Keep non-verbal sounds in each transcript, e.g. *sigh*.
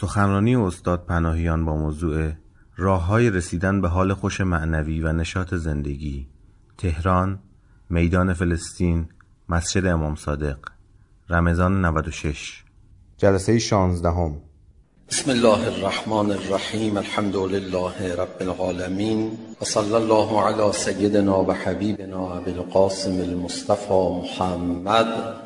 سخنرانی استاد پناهیان با موضوع راه های رسیدن به حال خوش معنوی و نشاط زندگی تهران میدان فلسطین مسجد امام صادق رمضان 96 جلسه 16 بسم الله الرحمن الرحیم الحمد لله رب العالمین و صلی الله علی سیدنا و حبیبنا ابی القاسم المصطفى محمد.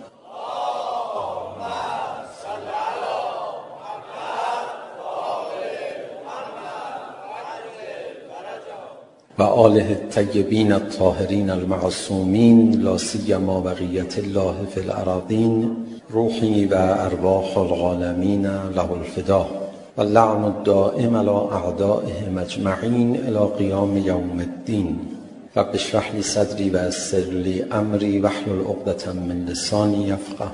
و آله الطیبین الطاهرین المعصومین لا سیما بقیت الله فی الارضین روحی و ارواح العالمین له الفدا و لعن الدائم على اعدائه مجمعین الى قیام یوم الدین. رب اشرح لی صدری و یسر لی امری واحلل عقدة من لسانی یفقه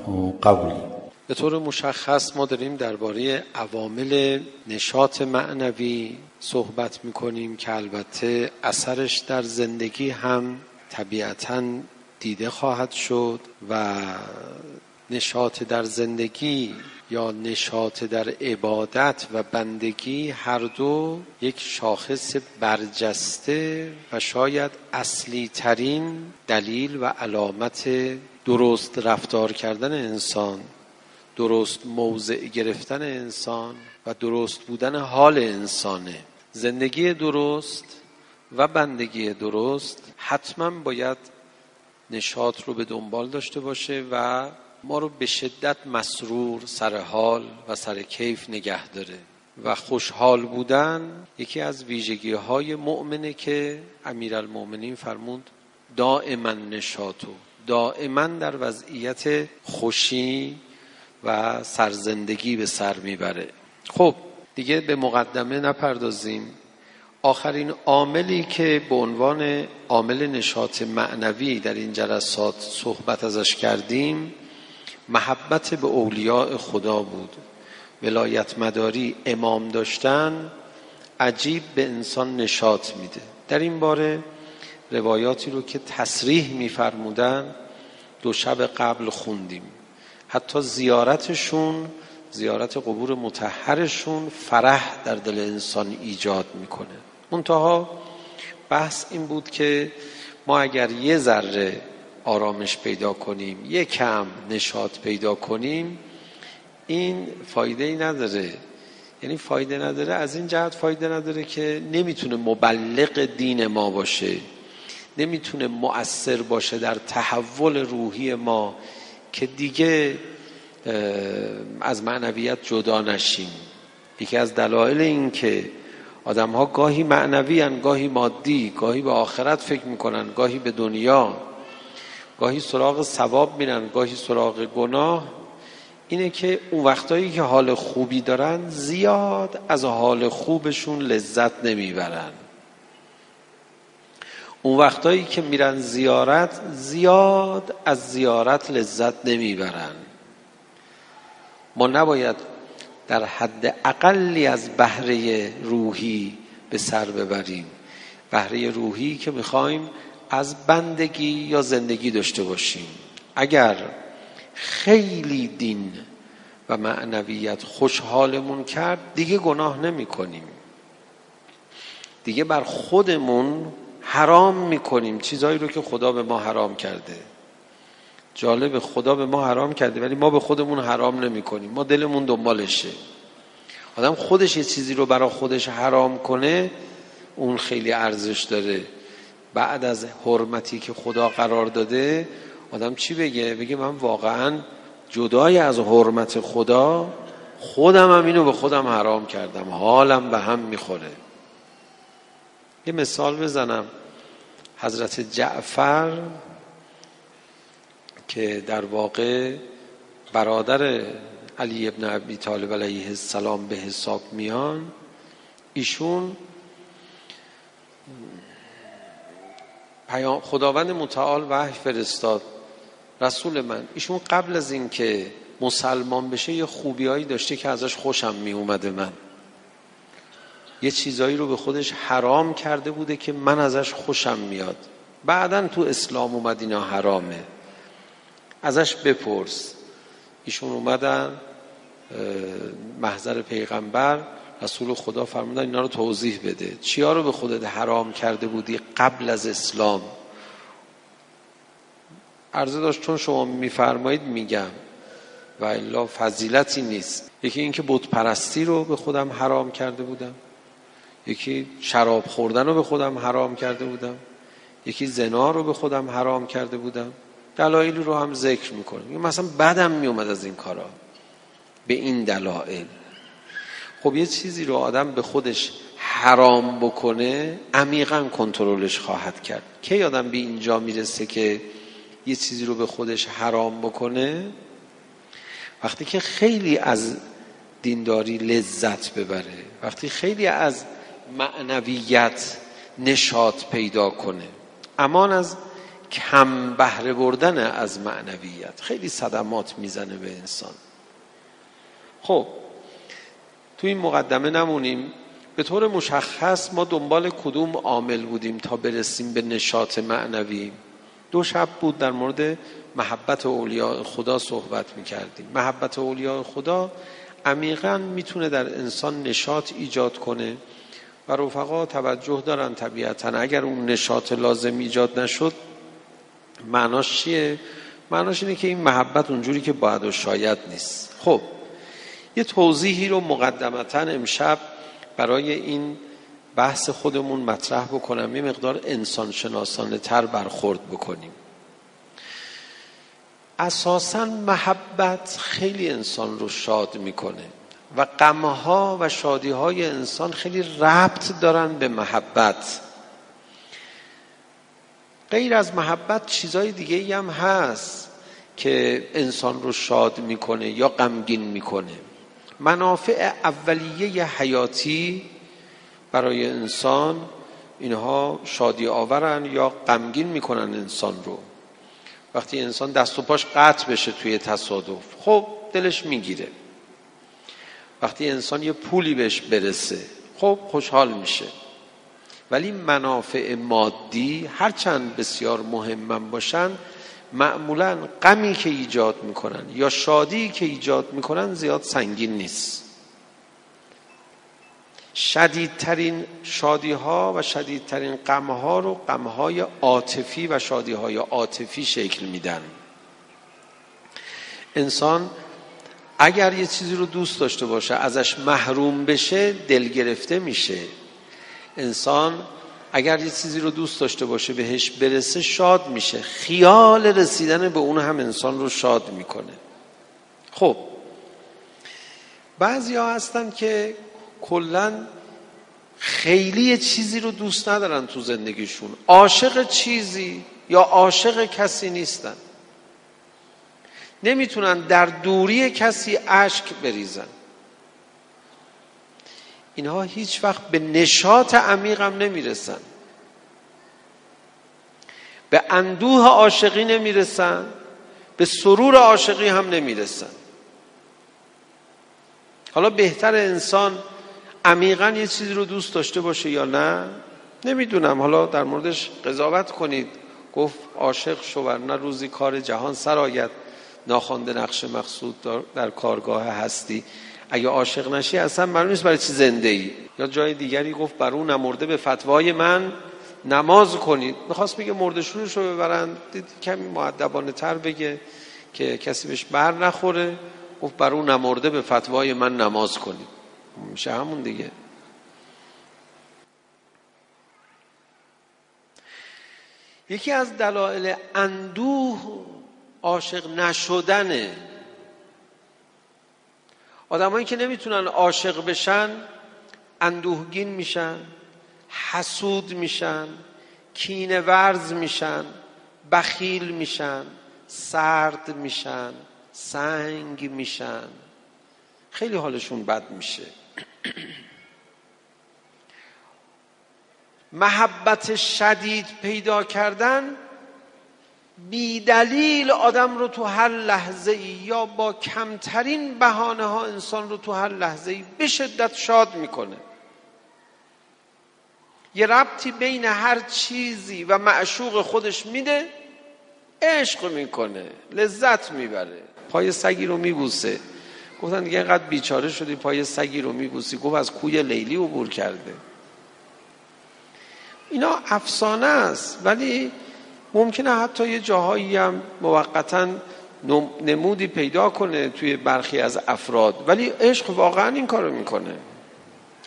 قولی. به طور مشخص ما داریم درباره عوامل نشاط معنوی صحبت می‌کنیم که البته اثرش در زندگی هم طبیعتا دیده خواهد شد و نشاط در زندگی یا نشاط در عبادت و بندگی هر دو یک شاخص برجسته و شاید اصلی ترین دلیل و علامت درست رفتار کردن انسان درست موضع گرفتن انسان و درست بودن حال انسانه. زندگی درست و بندگی درست حتما باید نشاط رو به دنبال داشته باشه و ما رو به شدت مسرور سر حال و سر کیف نگه داره. و خوشحال بودن یکی از ویژگی های مؤمنه که المؤمنین فرمود دائما نشاطو دائما در وضعیت خوشی و سرزندگی به سر می‌بره. خب دیگه به مقدمه نپردازیم. آخرین عاملی که به عنوان عامل نشاط معنوی در این جلسات صحبت ازش کردیم محبت به اولیاء خدا بود. ولایت مداری امام داشتن عجیب به انسان نشاط میده. در این باره روایاتی رو که تصریح میفرمودن دو شب قبل خوندیم. حتی زیارتشون زیارت قبور متحرشون فرح در دل انسان ایجاد می‌کنه. منتها بحث این بود که ما اگر یه ذره آرامش پیدا کنیم یه کم نشاط پیدا کنیم این فایده ای نداره. یعنی فایده نداره از این جهت فایده نداره که نمی‌تونه مبلغ دین ما باشه نمی‌تونه مؤثر باشه در تحول روحی ما که دیگه از معنویت جدا نشیم. یکی از دلایل این که آدم ها گاهی معنوی هن، گاهی مادی گاهی به آخرت فکر می‌کنن گاهی به دنیا. گاهی سراغ ثواب میرن گاهی سراغ گناه. اینه که اون وقتایی که حال خوبی دارن زیاد از حال خوبشون لذت نمی‌برن. اون وقتایی که میرن زیارت زیاد از زیارت لذت نمی‌برن. ما نباید در حد اقلی از بهره روحی به سر ببریم. بهره روحی که می‌خوایم از بندگی یا زندگی داشته باشیم. اگر خیلی دین و معنویت خوشحالمون کرد دیگه گناه نمی کنیم دیگه بر خودمون حرام می‌کنیم چیزهایی رو که خدا به ما حرام کرده. جالب خدا به ما حرام کرده ولی ما به خودمون حرام نمی کنیم ما دلمون دنبالشه. آدم خودش یه چیزی رو برای خودش حرام کنه اون خیلی ارزش داره. بعد از حرمتی که خدا قرار داده آدم چی بگه؟ بگه من واقعا جدای از حرمت خدا خودم هم اینو به خودم حرام کردم. حالم به هم می‌خوره. یه مثال بزنم. حضرت جعفر که در واقع برادر علی ابن ابی طالب علیه السلام به حساب میان ایشون خداوند متعال وحی فرستاد. رسول من ایشون قبل از اینکه مسلمان بشه یه خوبیایی داشته که ازش خوشم می اومده من. یه چیزایی رو به خودش حرام کرده بوده که من ازش خوشم میاد. بعدا تو اسلام اومد اینا حرامه. ازش بپرس. ایشون اومدن محضر پیغمبر رسول خدا فرمودن اینا رو توضیح بده. چیا رو به خودت حرام کرده بودی قبل از اسلام؟ عرضه داشت چون شما میفرمایید میگم. و الا فضیلتی نیست. یکی اینکه بت پرستی رو به خودم حرام کرده بودم. یکی شراب خوردن رو به خودم حرام کرده بودم. یکی زنا رو به خودم حرام کرده بودم. دلایلی رو هم ذکر می‌کنم مثلا بدم میومد از این کارا. به این دلایل. خب یه چیزی رو آدم به خودش حرام بکنه عمیقا کنترلش خواهد کرد. کی آدم به اینجا می‌رسه که یه چیزی رو به خودش حرام بکنه؟ وقتی که خیلی از دینداری لذت ببره وقتی خیلی از معنویت نشاط پیدا کنه. امان از کم بهره بردن از معنویت. خیلی صدمات می‌زنه به انسان. خب تو این مقدمه نمونیم. به طور مشخص ما دنبال کدوم عامل بودیم تا برسیم به نشاط معنوی؟ دو شب بود در مورد محبت اولیاء خدا صحبت می‌کردیم. محبت اولیاء خدا عمیقا می‌تونه در انسان نشاط ایجاد کنه و رفقا توجه دارن طبیعتا. اگر اون نشاط لازم ایجاد نشد معناش چیه؟ معناش اینه که این محبت اونجوری که باید و شاید نیست. خب یه توضیحی رو مقدمتا امشب برای این بحث خودمون مطرح بکنم یه مقدار انسان شناسانه تر برخورد بکنیم. اساسا محبت خیلی انسان رو شاد می‌کنه و غمها و شادیهای انسان خیلی ربط دارن به محبت. غیر از محبت چیزای دیگه هم هست که انسان رو شاد می‌کنه یا غمگین می‌کنه. منافع اولیه حیاتی برای انسان اینها شادی آورن یا غمگین می‌کنن انسان رو. وقتی انسان دست و پاش قطع بشه توی تصادف خب دلش می‌گیره. وقتی انسان یه پولی بهش برسه خب خوشحال میشه. ولی منافع مادی هرچند بسیار مهمم باشن معمولا غمی که ایجاد می‌کنن یا شادی که ایجاد می‌کنن زیاد سنگین نیست. شدیدترین شادی ها و شدیدترین غم ها رو غم های عاطفی و شادی های عاطفی شکل میدن. انسان اگر یه چیزی رو دوست داشته باشه ازش محروم بشه دل گرفته میشه. انسان اگر یه چیزی رو دوست داشته باشه بهش برسه شاد میشه. خیال رسیدن به اون هم انسان رو شاد می‌کنه. خب. بعضی ها هستن که کلا خیلی چیزی رو دوست ندارن تو زندگیشون. عاشق چیزی یا عاشق کسی نیستن. نمی‌تونن در دوری کسی اشک بریزن. اینها هیچ وقت به نشاط عمیقم نمی‌رسن. به اندوه عاشقی نمی‌رسن به سرور عاشقی هم نمی‌رسن. حالا بهتر انسان عمیقا یه چیزی رو دوست داشته باشه یا نه؟ نمی‌دونم. حالا در موردش قضاوت کنید. گفت عاشق شو ورنه روزی کار جهان سرایت ناخوانده نقش مقصود در کارگاه هستی. اگه عاشق نشی اصلا معلوم نیست برای چی زنده ای یا جای دیگری گفت بر اون نمرده به فتوای من نماز کنید. می‌خواست بگه مردشونش رو ببرن. دید کمی معدبانه تر بگه که کسی بهش بر نخوره. گفت بر اون نمرده به فتوای من نماز کنید. میشه همون دیگه. یکی از دلایل اندوه عاشق نشدنه. آدمایی که نمی‌تونن عاشق بشن اندوهگین میشن حسود میشن کینه ورز میشن بخیل میشن سرد میشن سنگ میشن. خیلی حالشون بد میشه. محبت شدید پیدا کردن بی دلیل آدم رو تو هر لحظه ای یا با کمترین بهانه ها انسان رو تو هر لحظه ای به شدت شاد می‌کنه. یه ربطی بین هر چیزی و معشوق خودش میده عشق می‌کنه لذت می‌بره. پای سگی رو میبوسه. گفتن دیگه اینقدر بیچاره شدی پای سگی رو میبوسی. گفت از کوی لیلی عبور کرده. اینا افسانه است ولی ممکنه حتی یه جاهایی هم موقتا نمودی پیدا کنه توی برخی از افراد. ولی عشق واقعا این کارو می‌کنه.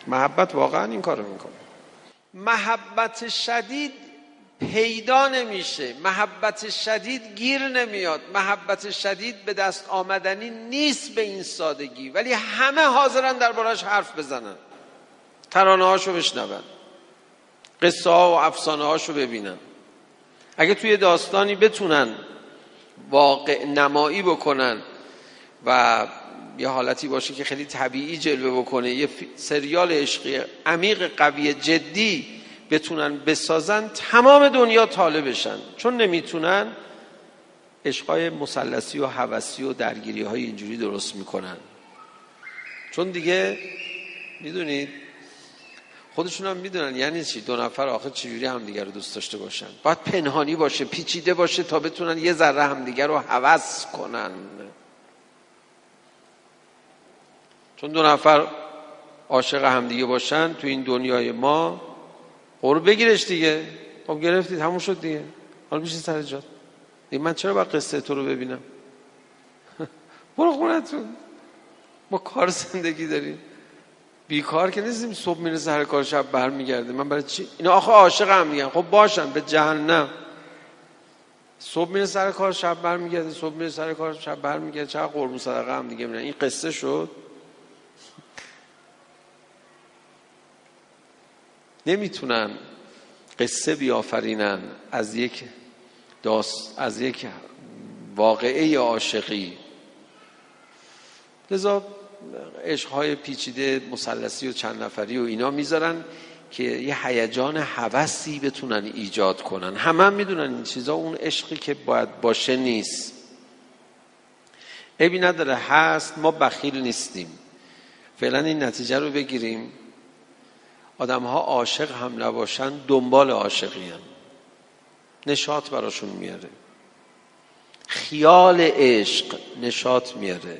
محبت واقعا این کارو می‌کنه. محبت شدید پیدا نمیشه. محبت شدید گیر نمیاد. محبت شدید به دست آمدنی نیست به این سادگی. ولی همه حاضرن دربارش حرف بزنن. ترانه هاشو بشنون. قصه ها و افسانه هاشو ببینن. اگه توی داستانی بتونن واقع نمایی بکنن و یه حالتی باشه که خیلی طبیعی جلوه بکنه یه سریال عشقی عمیق قوی جدی بتونن بسازن تمام دنیا طالبشن چون نمی‌تونن عشقای مسلسی و حوثی و درگیری های اینجوری درست می‌کنن. چون دیگه می‌دونید خودشون هم می‌دونن یعنی چی؟ دو نفر آخر چجوری همدیگه رو دوست داشته باشن؟ باید پنهانی باشه پیچیده باشه تا بتونن یه ذره همدیگه رو حوض کنن. چون دو نفر عاشق همدیگه باشن تو این دنیای ما برو بگیرش دیگه. خب گرفتید همون شد دیگه. حالا میشه سر جات. من چرا با قصه تو رو ببینم؟ *laughs* برو خونتون. ما کار زندگی داریم. بیکار که نیستیم صبح میره سر کار شب برمیگرده. من برای چی؟ اینا آخه عاشق هم میگن. خب باشن به جهنم. صبح میره سر کار شب برمیگرده. صبح میره سر کار شب برمیگرده. چقدر قربون صدقه هم دیگه میرن این قصه شد. نمی‌تونن قصه بیافرینن از یک داست از یک واقعه عاشقی. لذا عشقهای پیچیده مسلسی و چند نفری و اینا می‌ذارن که یه هیجان هوسی بتونن ایجاد کنن. همه هم می‌دونن این چیزا اون عشقی که باید باشه نیست. عیبی نداره هست ما بخیل نیستیم. فعلا این نتیجه رو بگیریم. آدم ها عاشق هم نباشن دنبال عاشقی هم. نشاط براشون میاره. خیال عشق نشاط میاره.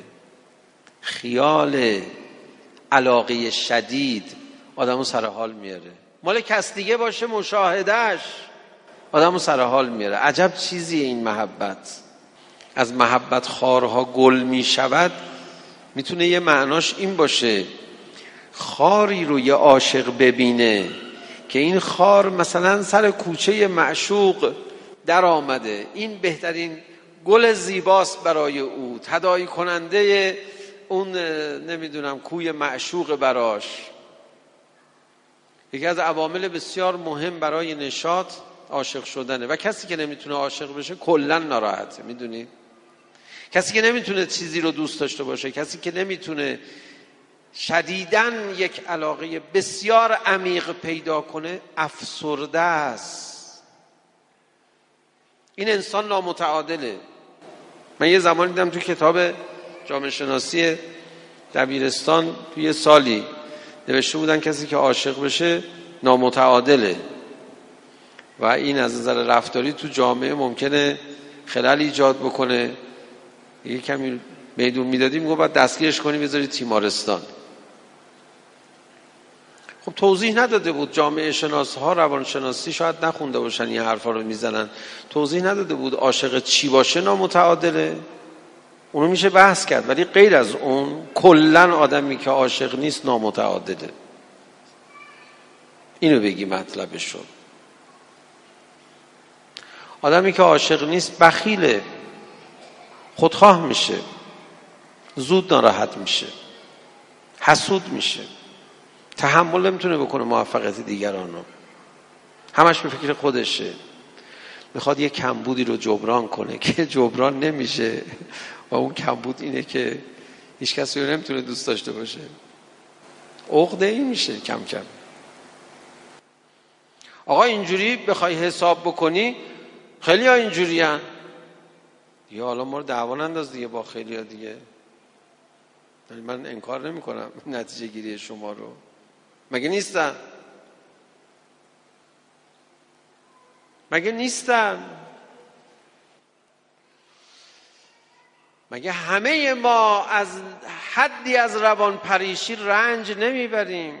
خیال علاقه شدید آدمو سر حال میاره. مال کس دیگه باشه مشاهدهش آدمو سر حال میاره. عجب چیزی این محبت. از محبت خارها گل می‌شود می‌تونه یه معناش این باشه. خاری رو یه عاشق ببینه که این خار مثلا سر کوچه معشوق در آمده این بهترین گل زیباست برای او. تدایی کننده اون نمی‌دونم کوی معشوق براش. یکی از عوامل بسیار مهم برای نشاط عاشق شدنه. و کسی که نمی‌تونه عاشق بشه کلا ناراحته می‌دونی؟ کسی که نمی‌تونه چیزی رو دوست داشته باشه کسی که نمی‌تونه شدیدن یک علاقه بسیار عمیق پیدا کنه افسرده است. این انسان نامتعادله. من یه زمانی دیدم تو کتاب جامعه شناسی دبیرستان توی سالی نوشته بودن کسی که عاشق بشه نامتعادله. و این از نظر رفتاری تو جامعه ممکنه خلل ایجاد بکنه. یه کمی میدون می‌دادیم گفت باید دستگیرش کنی بذاری تیمارستان. خب توضیح نداده بود جامعه شناس ها روانشناسی شاید نخونده باشن این حرفا رو می‌زنن. توضیح نداده بود عاشق چی باشه نامتعادله. اونو میشه بحث کرد ولی غیر از اون کلا آدمی که عاشق نیست نامتعادله اینو بگی مطلبش شد آدمی که عاشق نیست بخیله خودخواه میشه زود ناراحت میشه حسود میشه. تحمل نمی‌تونه بکنه موفقیت دیگران رو. همش به فکر خودشه. می‌خواد یه کمبودی رو جبران کنه که *laughs* جبران نمیشه. و اون کمبود اینه که هیچ کسی رو نمی‌تونه دوست داشته باشه. عقده ای میشه کم کم. آقا اینجوری بخوای حساب بکنی؟ خیلی ها اینجوری هن. دیگه حالا ما رو دعوان انداز دیگه با خیلی ها دیگه. یعنی من انکار نمی کنم نتیجه گیری شما رو. مگه نیستن؟ مگه نیستن؟ مگه همه ما از حدی از روان پریشی رنج نمی‌بریم؟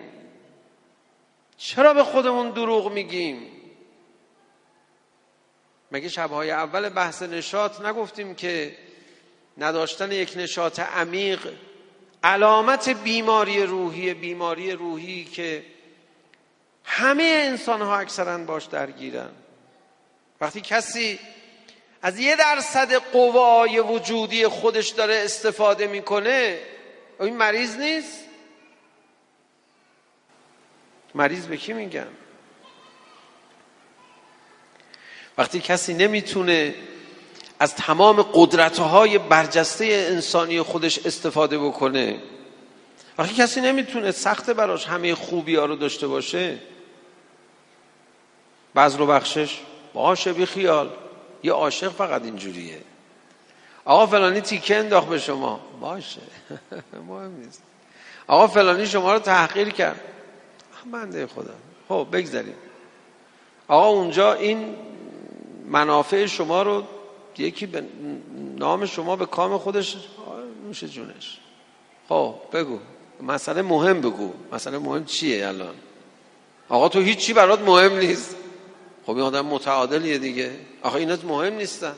چرا به خودمون دروغ میگیم؟ مگه شبهای اول بحث نشاط نگفتیم که نداشتن یک نشاط عمیق علامت بیماری روحی بیماری روحی که همه انسان ها اکثرا باش درگیرن؟ وقتی کسی از یه درصد قوای وجودی خودش داره استفاده می‌کنه این مریض نیست؟ مریض به کی میگن وقتی کسی نمی‌تونه از تمام قدرتهای برجسته انسانی خودش استفاده بکنه وقتی کسی نمی‌تونه سخت براش همه خوبی ها رو داشته باشه بعض رو بخشش باشه بی خیال یه عاشق فقط اینجوریه. آقا فلانی تیکه انداخت به شما. باشه. *laughs* مهم نیست. آقا فلانی شما رو تحقیر کرد. بنده خدا. خب بگذاریم. آقا اونجا این منافع شما رو یکی به نام شما به کام خودش میشه جونش. خب بگو. مسئله مهم بگو. مسئله مهم چیه الان؟ آقا تو هیچی برات مهم نیست. خب این آدم متعادلیه دیگه. آقا اینا مهم نیستن.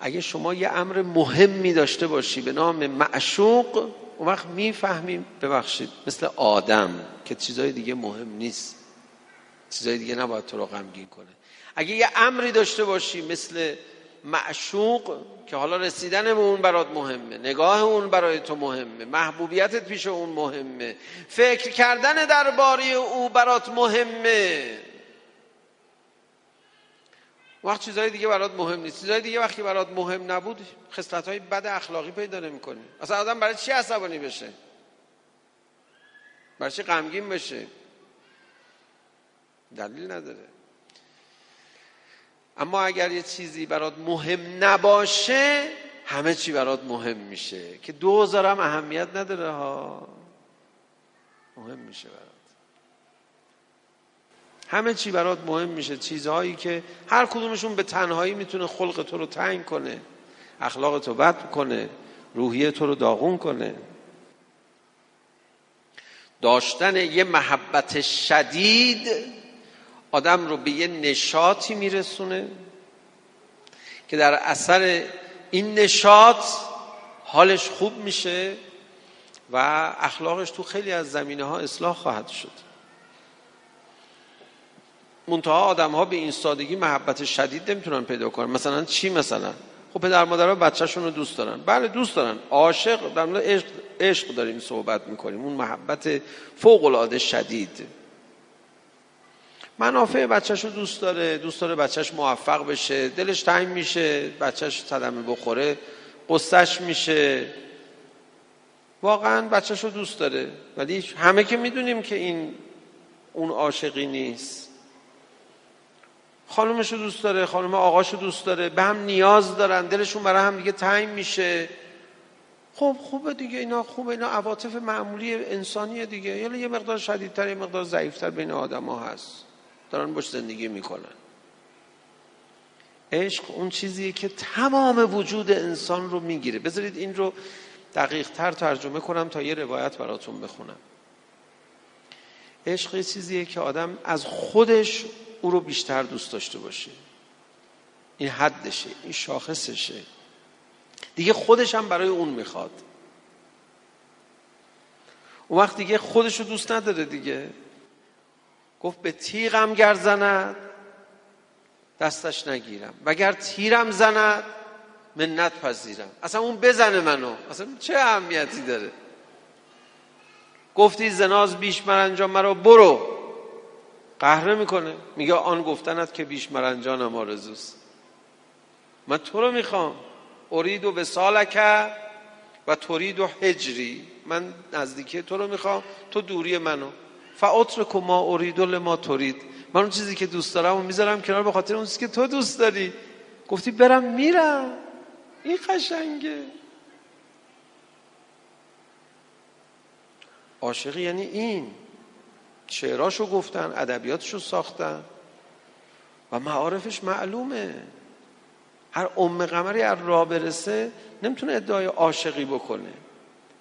اگه شما یه امر مهمی داشته باشی به نام معشوق اون وقت می‌فهمیم ببخشید مثل آدم که چیزای دیگه مهم نیست. چیزای دیگه نباید تو رو غمگین کنه. اگه یه امری داشته باشی مثل معشوق که حالا رسیدن به اون برات مهمه نگاه اون برای تو مهمه محبوبیتت پیش اون مهمه فکر کردن درباره او برات مهمه. وقت چیزهای دیگه برات مهم نیست. چیزهای دیگه وقتی برات مهم نبود خصلت های بد اخلاقی پیدا نمی‌کنی. اصلا آدم برای چی عصبانی بشه؟ برای چی غمگین بشه؟ دلیل نداره. اما اگر یه چیزی برات مهم نباشه همه چی برات مهم میشه. که دوزارم اهمیت نداره ها. مهم میشه برات. همه چی برات مهم میشه. چیزهایی که هر کدومشون به تنهایی می‌تونه خلق تو رو تنگ کنه. اخلاق تو بد کنه. روحیه تو رو داغون کنه. داشتن یه محبت شدید آدم رو به یه نشاطی میرسونه که در اثر این نشاط حالش خوب میشه و اخلاقش تو خیلی از زمینه ها اصلاح خواهد شد. منتها آدم ها به این سادگی محبت شدید نمی‌تونن پیدا کنن. مثلا چی مثلا؟ خب پدر مادرها بچهشون رو دوست دارن. بله دوست دارن. عاشق در عشق, عشق داریم صحبت می‌کنیم. اون محبت فوق العاده شدید. منافع بچهش رو دوست داره دوست داره بچهش موفق بشه دلش تنگ میشه بچهش صدمه بخوره قصهش میشه. واقعا بچهش رو دوست داره. ولی همه که می‌دونیم که این اون عاشقی نیست. خانومش رو دوست داره خانم آقاش رو دوست داره به هم نیاز دارن دلشون برای هم دیگه تنگ میشه. خب خوبه دیگه اینا خوبه اینا عواطف معمولی انسانیه دیگه. یعنی یه مقدار شدیدتر یه مقدار ضعیفتر بین آدم ها هست. دارن باش زندگی می‌کنن. عشق اون چیزیه که تمام وجود انسان رو می‌گیره. بذارید این رو دقیق تر ترجمه کنم تا یه روایت براتون بخونم. عشق یه چیزیه که آدم از خودش او رو بیشتر دوست داشته باشه. این حدشه این شاخصشه. دیگه خودش هم برای اون می‌خواد. اون وقت دیگه خودش رو دوست نداره دیگه. گفت به تیغم گر زند دستش نگیرم. وگر تیرم زند منت پذیرم. اصلا اون بزنه منو. اصلا چه اهمیتی داره؟ گفتی زناز بیش من انجام مرا برو. قهره می‌کنه. میگه آن گفتنت که بیش مرنجانم آرزوست. من تو رو می‌خوام. ارید و وسالک و تورید و هجری. من نزدیکی تو رو می‌خوام. تو دوری منو. فاطرک ما ارید و لما تورید من اون چیزی که دوست دارم و می‌ذارم کنار به خاطر اون چیزی که تو دوست داری. گفتی برم میرم. این قشنگه. عاشقی یعنی این. شعراشو گفتن ادبیاتشو ساختن. و معارفش معلومه. هر ام قمری از راه برسه نمی‌تونه ادعای عاشقی بکنه.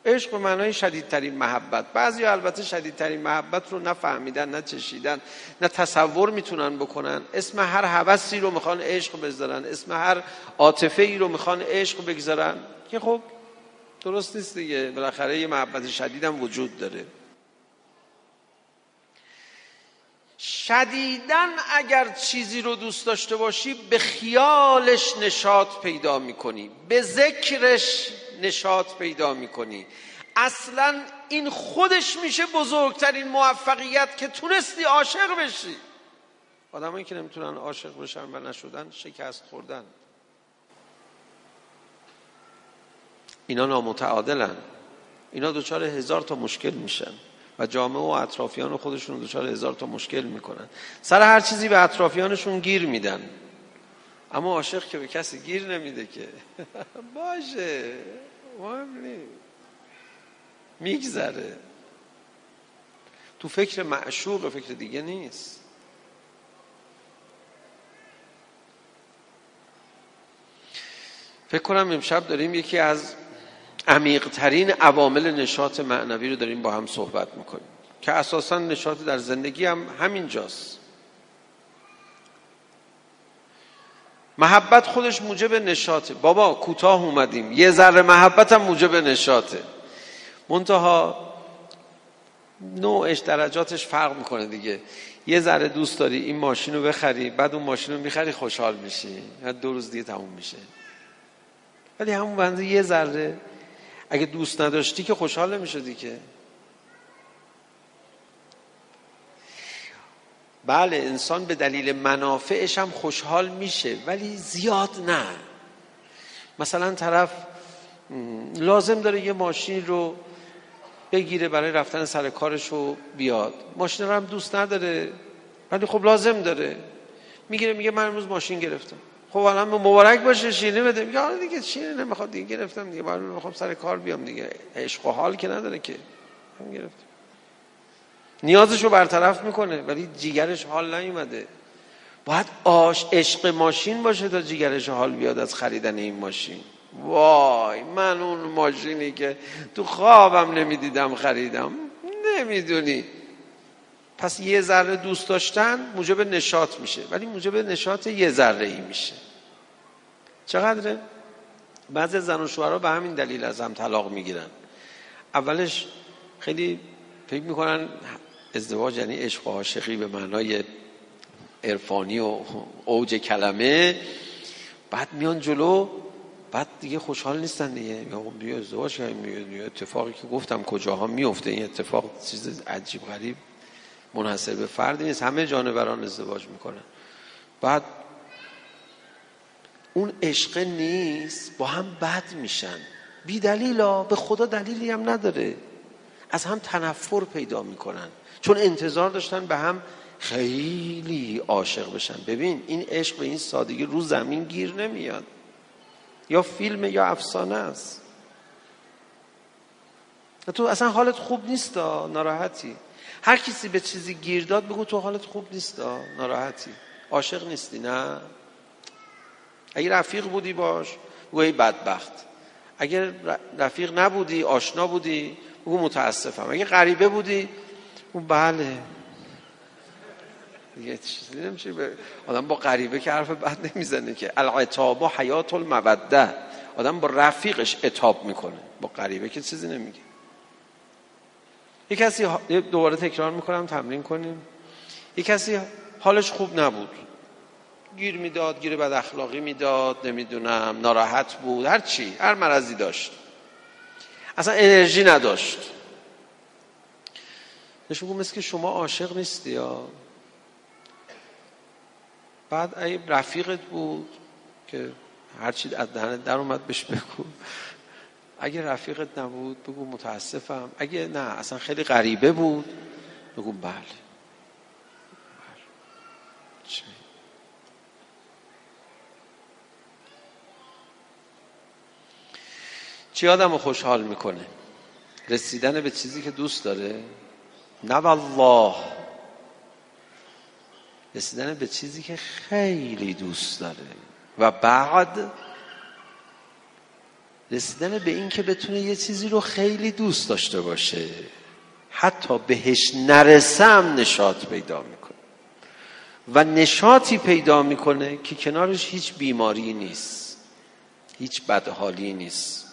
عشق به معنای شدیدترین محبت. بعضی البته شدیدترین محبت رو نفهمیدن نه چشیدن نه تصور می‌تونن بکنن. اسم هر حوثی رو می‌خوان عشق بذارن اسم هر عاطفه ای رو می‌خوان عشق بگذارن. که خب درست نیست دیگه. بالاخره یه محبت شدیدم وجود داره. شدیدن اگر چیزی رو دوست داشته باشی به خیالش نشاط پیدا می‌کنی. به ذکرش نشاط پیدا می‌کنی. اصلا این خودش میشه بزرگترین موفقیت که تونستی عاشق بشی. آدمایی که نمی‌تونن عاشق بشن و نشدن شکست خوردن. اینا نامتعادلن. اینا دوچار هزار تا مشکل میشن و جامعه و اطرافیان خودشون دچار هزار تا مشکل می‌کنن. سر هر چیزی به اطرافیانشون گیر میدن. اما عاشق که به کسی گیر نمیده که. *laughs* باشه مهم میگذره. تو فکر معشوق فکر دیگه نیست. فکر کنم امشب داریم یکی از عمیقترین عوامل نشاط معنوی رو داریم با هم صحبت می‌کنیم که اساسا نشاط در زندگی هم همین جاست محبت خودش موجب نشاطه. بابا کوتاه اومدیم. یه ذره محبت هم موجب نشاطه. منتها نوعش درجاتش فرق می‌کنه دیگه. یه ذره دوست داری این ماشین رو بخری بعد اون ماشین رو می‌خری خوشحال میشی. دو روز دیگه تموم میشه. ولی همون بنده یه ذره اگه دوست نداشتی که خوشحال نمی‌شدی که. بله انسان به دلیل منافعش هم خوشحال میشه ولی زیاد نه. مثلا طرف لازم داره یه ماشین رو بگیره برای رفتن سر کارش رو بیاد. ماشین رو هم دوست نداره ولی خب لازم داره. می‌گیره میگه من امروز ماشین گرفتم. خب الان مبارک باشه شیرینی بده. میگه آره دیگه شیرینی نمی‌خواد دیگه گرفتم دیگه. برای می‌خوام سر کار بیام دیگه. عشق و حال که نداره که. هم گرفتم نیازش رو برطرف می‌کنه ولی جیگرش حال نیومده. باید آش عشق ماشین باشه تا جیگرش حال بیاد از خریدن این ماشین. وای من اون ماشینی که تو خوابم نمی‌دیدم خریدم. نمی‌دونی. پس یه ذره دوست داشتن موجب نشاط میشه ولی موجب نشاط یه ذره ای میشه. چقدره؟ بعضی زن و شوهرها به همین دلیل از هم طلاق می‌گیرن. اولش خیلی فکر می‌کنن ازدواج یعنی عشق و عاشقی به معنای عرفانی و اوج کلمه بعد میان جلو بعد دیگه خوشحال نیستن دیگه. خب دیگه ازدواج کردیم اتفاقی که گفتم کجاها میفته این اتفاق چیز عجیب غریب منحصر به فردی نیست. همه جانوران ازدواج می‌کنن. بعد اون عشق نیست با هم بد میشن. بی دلیل به خدا دلیلی هم نداره. از هم تنفر پیدا می‌کنن. چون انتظار داشتن به هم خیلی عاشق بشن. ببین این عشق به این سادگی رو زمین گیر نمیاد. یا فیلم یا افسانه است. تو اصلا حالت خوب نیست ناراحتی. هر کسی به چیزی گیر داد بگو تو حالت خوب نیست ناراحتی. عاشق نیستی نه. اگه رفیق بودی باش. بگو ای بدبخت. اگر رفیق نبودی آشنا بودی بگو متاسفم. اگه غریبه بودی بگو بله. یه چیزی نمیشه آدم با غریبه که حرف بد نمی‌زنه که. العتاب و حیات الموده آدم با رفیقش اتاب می‌کنه. با غریبه که چیزی نمیگه. یه کسی دوباره تکرار می‌کنم تمرین کنیم. یه کسی حالش خوب نبود. گیر می‌داد گیر بد اخلاقی می‌داد نمی‌دونم ناراحت بود هر چی هر مرضی داشت. اصلا انرژی نداشت. نشون مثل که شما عاشق نیستی یا؟ بعد ای رفیقت بود که هرچی از دهنت در اومد بهش بگو. اگه رفیقت نبود بگو متاسفم. اگه نه اصلا خیلی غریبه بود بگو بله. چی؟ آدم خوشحال می‌کنه؟ رسیدن به چیزی که دوست داره؟ نه والله. رسیدن به چیزی که خیلی دوست داره. و بعد رسیدن به این که بتونه یه چیزی رو خیلی دوست داشته باشه. حتی بهش نرسم نشاط پیدا می‌کنه. و نشاطی پیدا می‌کنه که کنارش هیچ بیماری نیست. هیچ بدحالی نیست.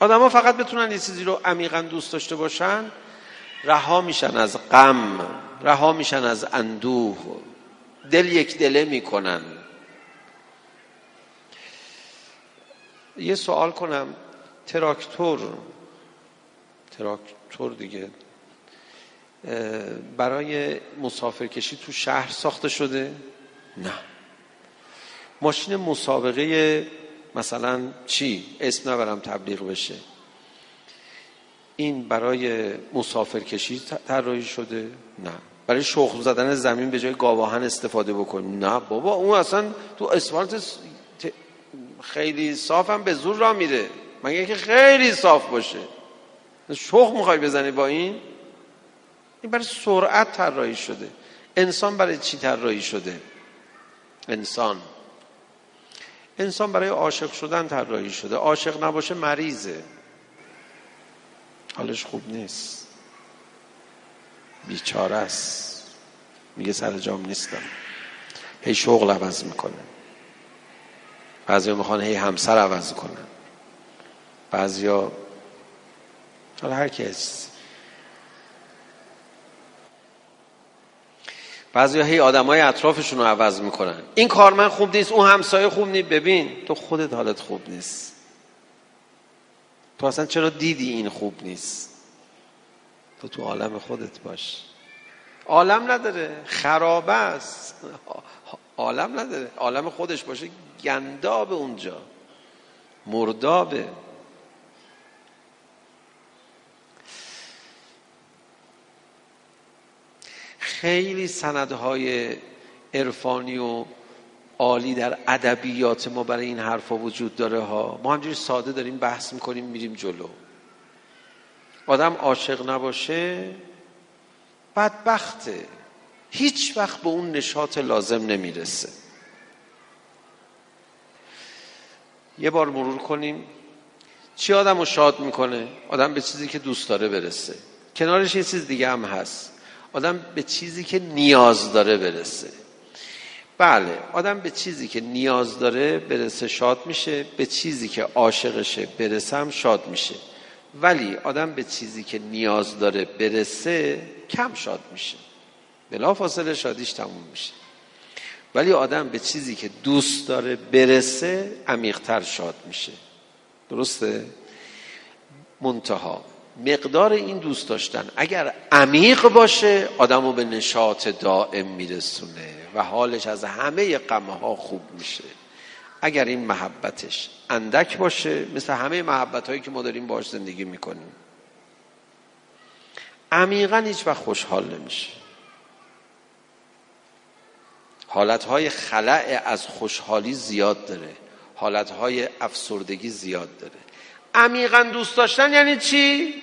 آدما فقط بتونن یه چیزی رو عمیقا دوست داشته باشن رها میشن از غم رها میشن از اندوه. دل یک دله می‌کنن. یه سوال کنم. تراکتور تراکتور دیگه. برای مسافرکشی تو شهر ساخته شده؟ نه. ماشین مسابقه مثلا چی؟ اسم نبرم تبلیغ بشه. این برای مسافرکشی طراحی شده؟ نه. برای شخم زدن زمین به جای گاواهن استفاده بکنیم؟ نه. بابا اون اصلا تو اسفالت خیلی صاف هم به زور را میره. مگه که خیلی صاف باشه. شخم می‌خوای بزنی با این؟ این برای سرعت طراحی شده. انسان برای چی طراحی شده؟ انسان. انسان برای عاشق شدن طراحی شده. عاشق نباشه مریضه. حالش خوب نیست. بیچاره است. میگه سر جام نیستم. هی شغل عوض می‌کنه. بعضی می‌خوان هی همسر عوض کنن. بعضیا حالا هر کس. بعضی هی آدم های اطرافشون رو عوض می‌کنن. این کارمند خوب نیست اون همسایه خوب نیست. ببین تو خودت حالت خوب نیست. تو اصلا چرا دیدی این خوب نیست؟ تو تو عالم خودت باش. عالم نداره خرابه است. عالم نداره. عالم خودش باشه گنداب اونجا. مردابه. خیلی سندهای عرفانی و عالی در ادبیات ما برای این حرفا وجود داره ها. ما همجوری ساده داریم بحث می‌کنیم میریم جلو. آدم عاشق نباشه بدبخته. هیچ وقت به اون نشاط لازم نمی‌رسه. یه بار مرور کنیم. چی آدم رو شاد می‌کنه؟ آدم به چیزی که دوست داره برسه. کنارش یه چیز دیگه هم هست. آدم به چیزی که نیاز داره برسه. بله آدم به چیزی که نیاز داره برسه شاد میشه به چیزی که عاشقشه برسه هم شاد میشه. ولی آدم به چیزی که نیاز داره برسه کم شاد میشه. بلا فاصله شادیش تموم میشه. ولی آدم به چیزی که دوست داره برسه عمیقتر شاد میشه. درسته؟ منتها مقدار این دوست داشتن اگر عمیق باشه آدمو به نشاط دائم میرسونه. و حالش از همه غمه ها خوب میشه. اگر این محبتش اندک باشه مثل همه محبت هایی که ما داریم باش زندگی می‌کنیم. عمیقا هیچ وقت خوشحال نمیشه. حالتهای خلع از خوشحالی زیاد داره. حالتهای افسردگی زیاد داره. عمیقا دوست داشتن یعنی چی؟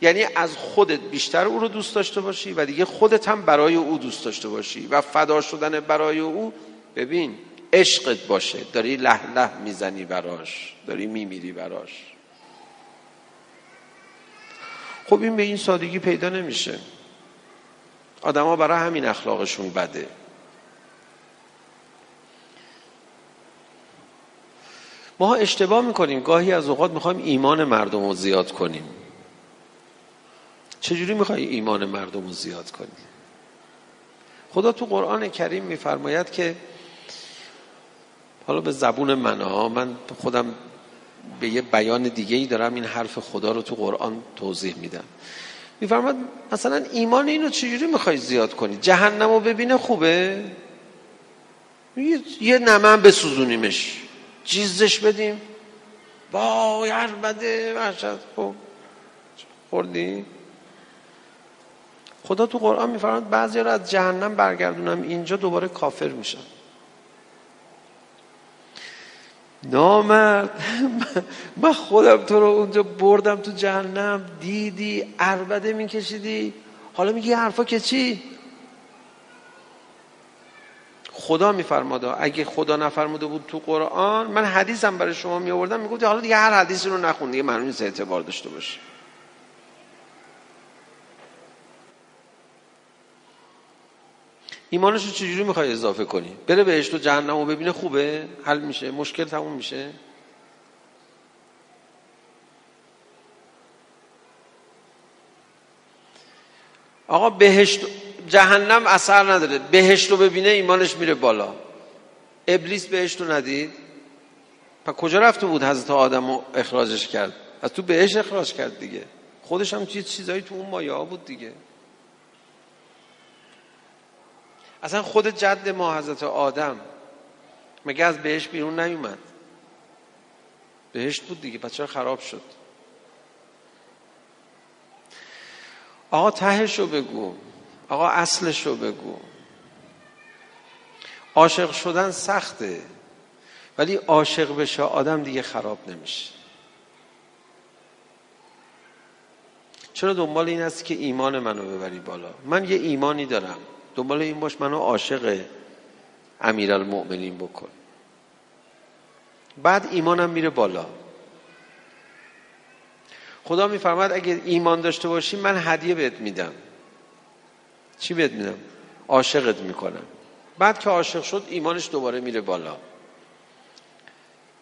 یعنی از خودت بیشتر او رو دوست داشته باشی و دیگه خودت هم برای او دوست داشته باشی و فدا شدن برای او ببین عشقت باشه. داری له له می‌زنی براش داری میمیری براش. خب این به این سادگی پیدا نمیشه. آدما برای همین اخلاقشون بده. ما اشتباه می‌کنیم. گاهی از اوقات می‌خوایم ایمان مردم رو زیاد کنیم. چجوری می‌خوای ایمان مردم رو زیاد کنی؟ خدا تو قرآن کریم میفرماید که حالا به زبون من ها من خودم به یه بیان دیگه ای دارم این حرف خدا رو تو قرآن توضیح میدم. میفرماد مثلا ایمان اینو چجوری می‌خوای زیاد کنی؟ جهنم رو ببینه خوبه؟ یه نمن بسوزونیمش. جیزش بدیم. با بده وحشت. خب خوردی؟ خدا تو قرآن میفرماد بعضی رو از جهنم برگردونم اینجا دوباره کافر میشن نامرد. *laughs* من خودم تو رو اونجا بردم تو جهنم دیدی عربده میکشیدی. حالا میگی حرفا که چی؟ خدا میفرماده اگه خدا نفرموده بود تو قرآن من حدیثم برای شما می آوردم می‌گفت حالا دیگه هر حدیثی رو نخون دیگه معلوم نیست اعتبار داشته باشه. ایمانش رو چجوری می‌خوای اضافه کنی؟ بره بهشت و جهنم و ببینه خوبه حل میشه مشکل تموم میشه. آقا بهشت جهنم اثر نداره. بهشت رو ببینه ایمانش میره بالا. ابلیس بهشت رو ندید؟ پس کجا رفته بود حضرت آدم رو اخراجش کرد؟ از تو بهشت اخراج کرد دیگه. خودش هم چیز چیزایی تو اون مایه ها بود دیگه. اصلا خود جد ما حضرت آدم مگه از بهشت بیرون نیومد؟ بهشت بود دیگه چرا خراب شد؟ آقا تهش رو بگو آقا اصلش رو بگو. عاشق شدن سخته ولی عاشق بشه آدم دیگه خراب نمیشه. چرا دنبال این است که ایمان منو ببری بالا؟ من یه ایمانی دارم. دنبال این باش منو عاشق امیرالمؤمنین بکن. بعد ایمانم میره بالا. خدا میفرماد اگه ایمان داشته باشی من هدیه بهت میدم. چی بهت میدم؟ عاشقت می‌کنم. بعد که عاشق شد ایمانش دوباره میره بالا.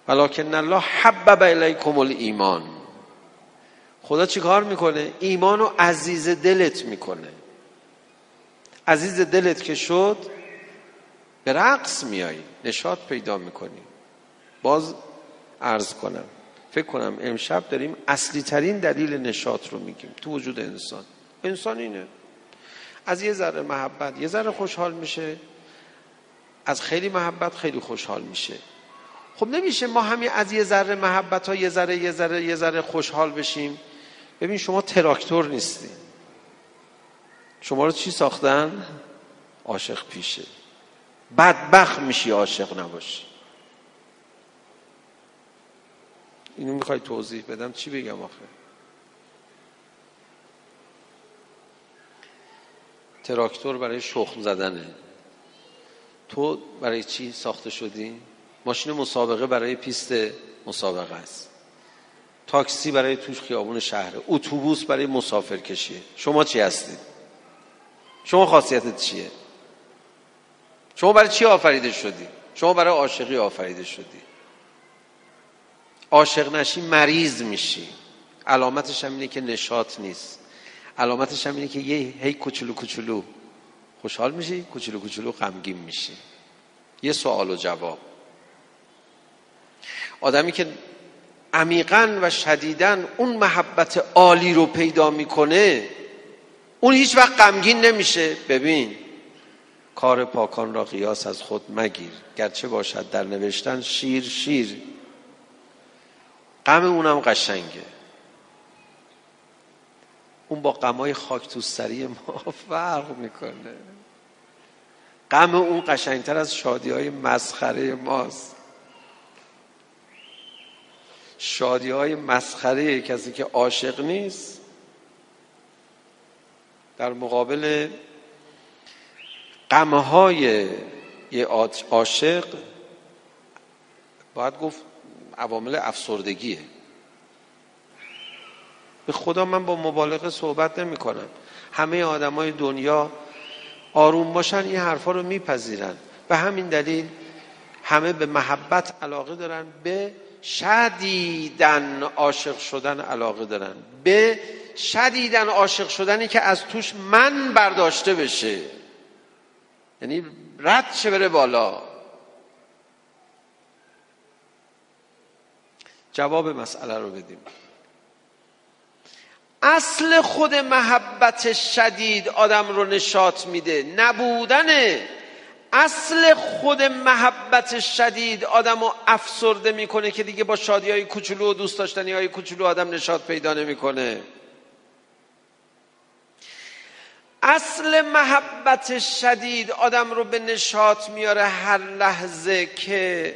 ولکن الله حبب الیکم الایمان. خدا چی کار می‌کنه؟ ایمان رو عزیز دلت می‌کنه. عزیز دلت که شد به رقص میایی نشاط پیدا می‌کنی. باز عرض کنم فکر کنم امشب داریم اصلی ترین دلیل نشاط رو میگیم تو وجود انسان. انسان اینه. از یه ذره محبت یه ذره خوشحال میشه. از خیلی محبت خیلی خوشحال میشه. خب نمیشه ما همین از یه ذره محبت ها یه ذره یه ذره یه ذره خوشحال بشیم. ببین شما تراکتور نیستی. شما رو چی ساختن؟ عاشق پیشه. بدبخت میشی عاشق نباشی. اینو می‌خوای توضیح بدم؟ چی بگم آخه؟ تراکتور برای شخم زدنه. تو برای چی ساخته شدی؟ ماشین مسابقه برای پیست مسابقه است. تاکسی برای توش خیابون شهره. اتوبوس برای مسافر کشیه شما چی هستید؟ شما خاصیتت چیه؟ شما برای چی آفریده شدی؟ شما برای عاشقی آفریده شدی. عاشق نشی مریض میشی. علامتش هم اینه که نشاط نیست. علامتش هم اینه که یه هی کوچولو کوچولو. خوشحال میشی؟ کوچولو کوچولو غمگین میشی. یه سوال و جواب. آدمی که عمیقا و شدیدا اون محبت عالی رو پیدا می‌کنه اون هیچ وقت غمگین نمیشه. ببین کار پاکان را قیاس از خود مگیر. گرچه باشد در نوشتن شیر شیر. غم اونم قشنگه. اون با غمای خاک تو سری ما *laughs* فرق می‌کنه. غم اون قشنگتر از شادی های مسخره ماست. شادی های مسخره کسی که عاشق نیست در مقابل غمهای یه عاشق باید گفت عوامل افسردگیه. به خدا من با مبالغه صحبت نمی کنم همه آدمای دنیا آروم باشن این حرفا رو میپذیرن. به همین دلیل همه به محبت علاقه دارن به شدیدن عاشق شدن علاقه دارن. به شدیدن عاشق شدنی که از توش من برداشته بشه. یعنی رد شه بره بالا. جواب مسئله رو بدیم. اصل خود محبت شدید آدم رو نشات میده. نبودن اصل خود محبت شدید آدم رو افسرده می‌کنه که دیگه با شادی های کوچولو و دوست داشتنی های کوچولو آدم نشات پیدا نمی‌کنه. اصل محبت شدید آدم رو به نشات میاره هر لحظه که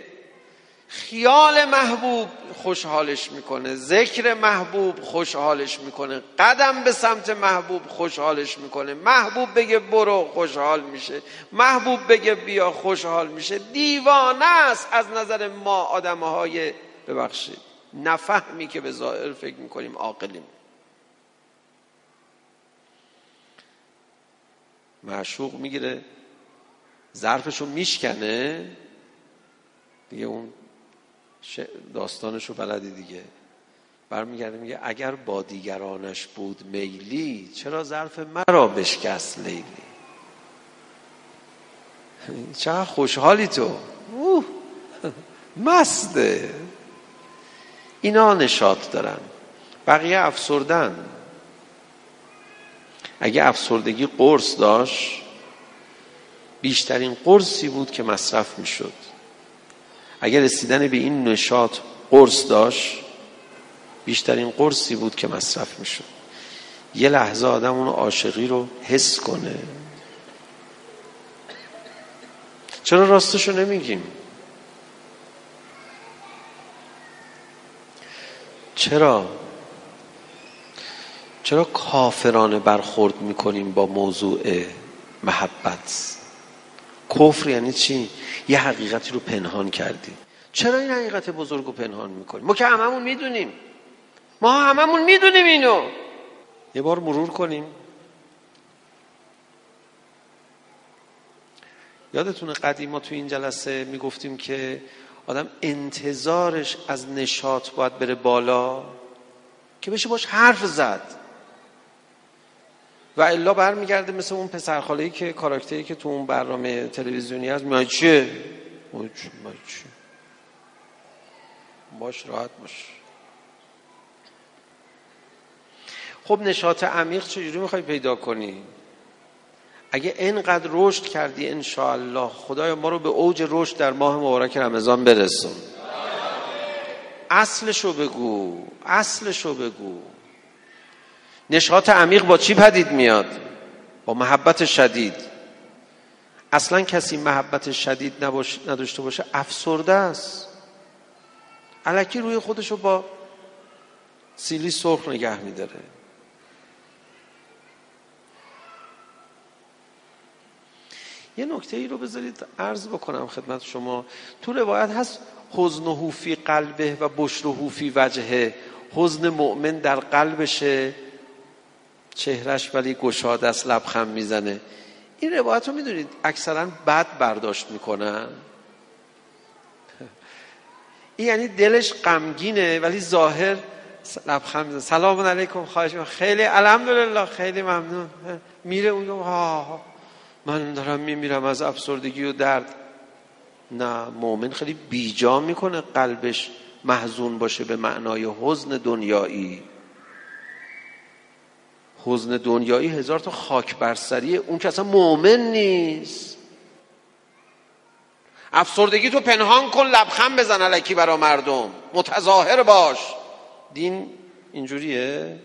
خیال محبوب خوشحالش می‌کنه ذکر محبوب خوشحالش می‌کنه قدم به سمت محبوب خوشحالش می‌کنه محبوب بگه برو خوشحال میشه محبوب بگه بیا خوشحال میشه دیوانه است از نظر ما آدم های ببخشید نفهمی که به ظاهر فکر می‌کنیم عاقلیم. معشوق می‌گیره. ظرفشو میشکنه. دیگه اون داستانشو بلدی دیگه. برمیگرده میگه اگر با دیگرانش بود میلی چرا ظرف مرا بشکست لیلی؟ *laughs* چقدر خوشحالی تو. اوه. *laughs* مسته. اینا نشاط دارن. بقیه افسردن. اگه افسردگی قرص داشت بیشترین قرصی بود که مصرف می‌شد. اگر رسیدن به این نشاط قرص داشت بیشترین قرصی بود که مصرف می‌شد. یه لحظه آدم اون عاشقی رو حس کنه. چرا راستشو نمیگیم؟ چرا؟ چرا کافرانه برخورد می‌کنیم با موضوع محبت؟ کفر یعنی چی؟ یه حقیقتی رو پنهان کردی. چرا این حقیقت بزرگ رو پنهان می‌کنیم ما که هممون می‌دونیم. ما هممون می‌دونیم اینو. یه بار مرور کنیم. یادتونه قدیما تو این جلسه می‌گفتیم که آدم انتظارش از نشاط باید بره بالا؟ که بشه باش حرف زد. و الا برمیگرده مثل اون پسرخاله‌ای که کاراکتری که تو اون برنامه تلویزیونی هست. میاد چیه باش راحت باش. خب نشاط عمیق چجوری می‌خوای پیدا کنی؟ اگه اینقدر رشد کردی انشاءالله خدای ما رو به اوج رشد در ماه مبارک رمضان برسون. اصلشو بگو. اصلشو بگو. نشاط عمیق با چی پدید میاد؟ با محبت شدید. اصلا کسی محبت شدید نباش... نداشته باشه افسرده است. علکی روی خودشو با سیلی سرخ نگه میداره. یه نکته ای رو بذارید عرض بکنم خدمت شما. تو روایت هست حزن فی قلبه و بشر فی وجهه. حزن مؤمن در قلبشه. چهرش ولی گشاد است لبخند می‌زنه. این روایت رو می‌دونید اکثرا بد برداشت می‌کنن؟ این یعنی دلش غمگینه ولی ظاهر لبخند می‌زنه. سلام علیکم خواهش خیلی الحمدلله خیلی ممنون. میره اون ها. من دارم میمیرم از افسردگی و درد. نه مؤمن خیلی بیجا می‌کنه قلبش محزون باشه به معنای حزن دنیایی. حزن دنیایی هزار تا خاک برسری اون که اصلا مؤمن نیست. افسردگی تو پنهان کن لبخند بزن علکی برا مردم. متظاهر باش. دین اینجوریه؟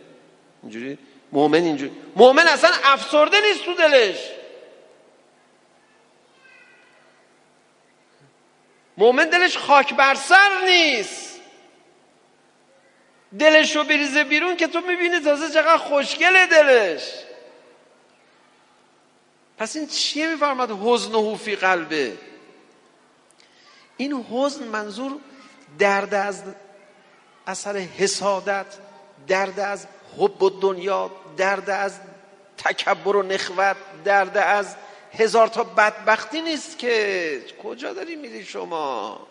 اینجوری؟ مؤمن اینجوری؟ مؤمن اصلا افسرده نیست تو دلش. مؤمن دلش خاک بر سر نیست. دلش رو بریزه بیرون که تو می‌بینی تازه چقدر خوشگله دلش. پس این چیه میفرماد حزن و فی قلبه؟ این حزن منظور درد از اثر حسادت درد از حب و دنیا درد از تکبر و نخوت درد از هزار تا بدبختی نیست که. کجا داری میری شما؟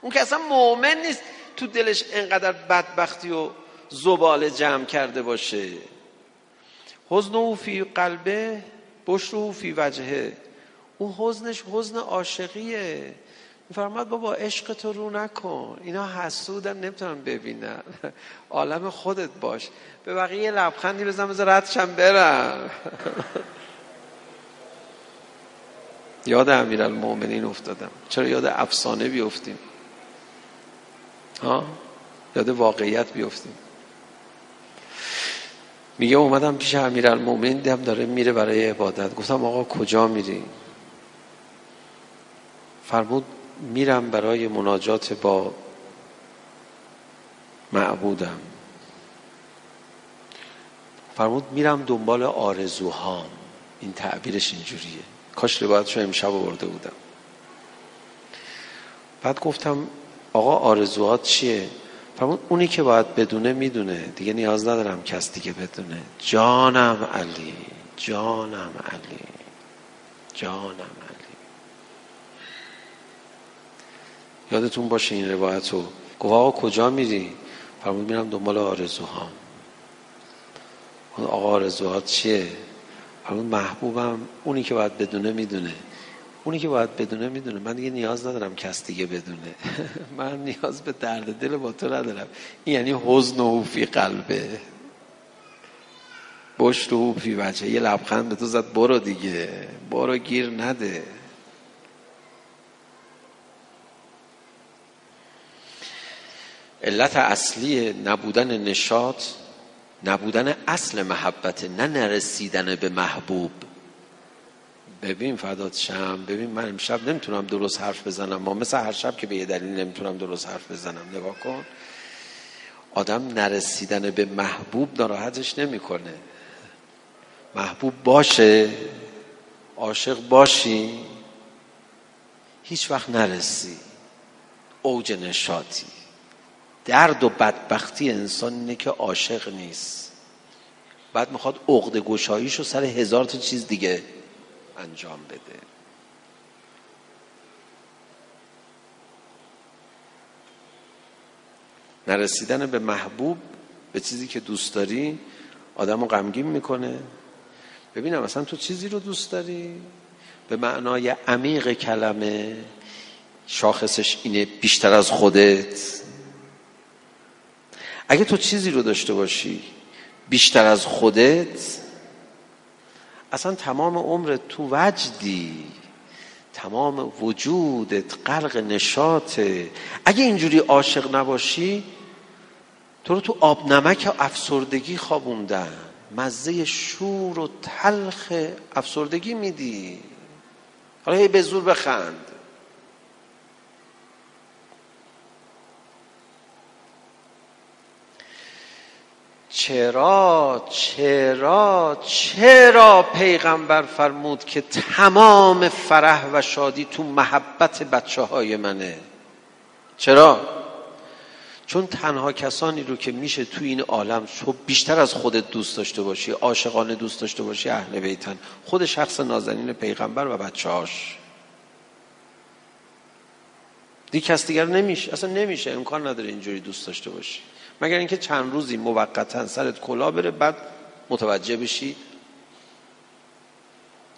اون که اصلا مؤمن نیست. تو دلش انقدر بدبختی و زباله جمع کرده باشه. حزن او فی قلبه بشر او فی وجهه. اون حزنش حزن عاشقیه. فرماد بابا عشق تو رو نکن. اینا حسودن نمی‌تونن ببینن. *laughs* عالم خودت باش. به بقیه لبخندی بزن بذار ردشم برم. *laughs* یاد المومنین افتادم. چرا یاد افسانه بیفتیم؟ ها یاد واقعیت بیفتیم. میگه اومدم پیش المومنین دیدم داره میره برای عبادت. گفتم آقا کجا میری؟ فرمود میرم برای مناجات با معبودم. فرمود میرم دنبال آرزوهام این تعبیرش اینجوریه. کاش روایتشو امشب آورده بودم. بعد گفتم آقا آرزوهات چیه؟ فرمود اونی که باید بدونه می‌دونه. دیگه نیاز ندارم کس دیگه بدونه. جانم علی جانم علی جانم علی. یادتون باشه این روایت رو گفت آقا کجا میری؟ فرمود میرم دنبال آرزوهام. آقا آرزوهات چیه؟ فرمود محبوبم. اونی که باید بدونه می‌دونه. اونی که باید بدونه می‌دونه. من دیگه نیاز ندارم کس دیگه بدونه. *laughs* من نیاز به درد دل با تو ندارم. این یعنی حزن و فی قلبه. بشت و فی بچه یه لبخند به تو زد برو دیگه. برو گیر نده. علت اصلی نبودن نشاط نبودن اصل محبت نه نرسیدن به محبوب. ببین فدات شم ببین من امشب نمی‌تونم درست حرف بزنم. ما مثل هر شب که به یه دلیل نمی‌تونم درست حرف بزنم. نگاه کن. آدم نرسیدن به محبوب ناراحتش نمی‌کنه. محبوب باشه عاشق باشی هیچ وقت نرسی. اوج نشاطی. درد و بدبختی انسان اینه که عاشق نیست. بعد می‌خواد عقد گشاییشو سر هزار تا چیز دیگه انجام بده. نرسیدن به محبوب به چیزی که دوست داری آدم رو غمگین می‌کنه. ببینم اصلا تو چیزی رو دوست داری؟ به معنای عمیق کلمه شاخصش اینه بیشتر از خودت. اگه تو چیزی رو داشته باشی بیشتر از خودت اصلا تمام عمر تو وجدی. تمام وجودت غرق نشاطه اگه اینجوری عاشق نباشی تو رو تو آب نمک و افسردگی خوابوندن. مزه شور و تلخ افسردگی میدی. حالا هی به زور بخند. چرا چرا چرا پیغمبر فرمود که تمام فرح و شادی تو محبت بچه های منه؟ چرا؟ چون تنها کسانی رو که میشه تو این عالم تو بیشتر از خودت دوست داشته باشی عاشقانه دوست داشته باشی اهل بیتن. خود شخص نازنین پیغمبر و بچه هاش دیگه کس دیگر نمیشه اصلا نمیشه امکان نداره اینجوری دوست داشته باشی. مگر اینکه چند روزی موقتا سرت کلا بره بعد متوجه بشی؟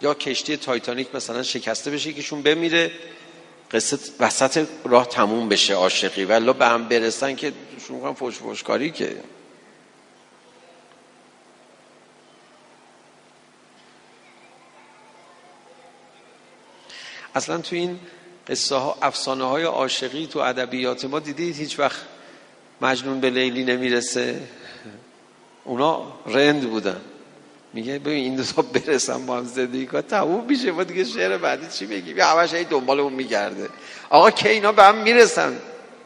یا کشتی تایتانیک مثلا شکسته بشه کهشون بمیره قصه وسط راه تموم بشه عاشقی. ولی به هم برسن که شون کنم فوش فوشکاری که. اصلا تو این قصه ها افسانه های عاشقی تو ادبیات ما دیدید؟ هیچ وقت مجنون به لیلی نمی‌رسه. اونا رند بودن. میگه ببین این دو تا برسن با هم زندگی کنن. تموم میشه. ما دیگه شعر بعدی چی بگیم همش این دنبال اون میگرده. آقا که اینا به هم می‌رسن؟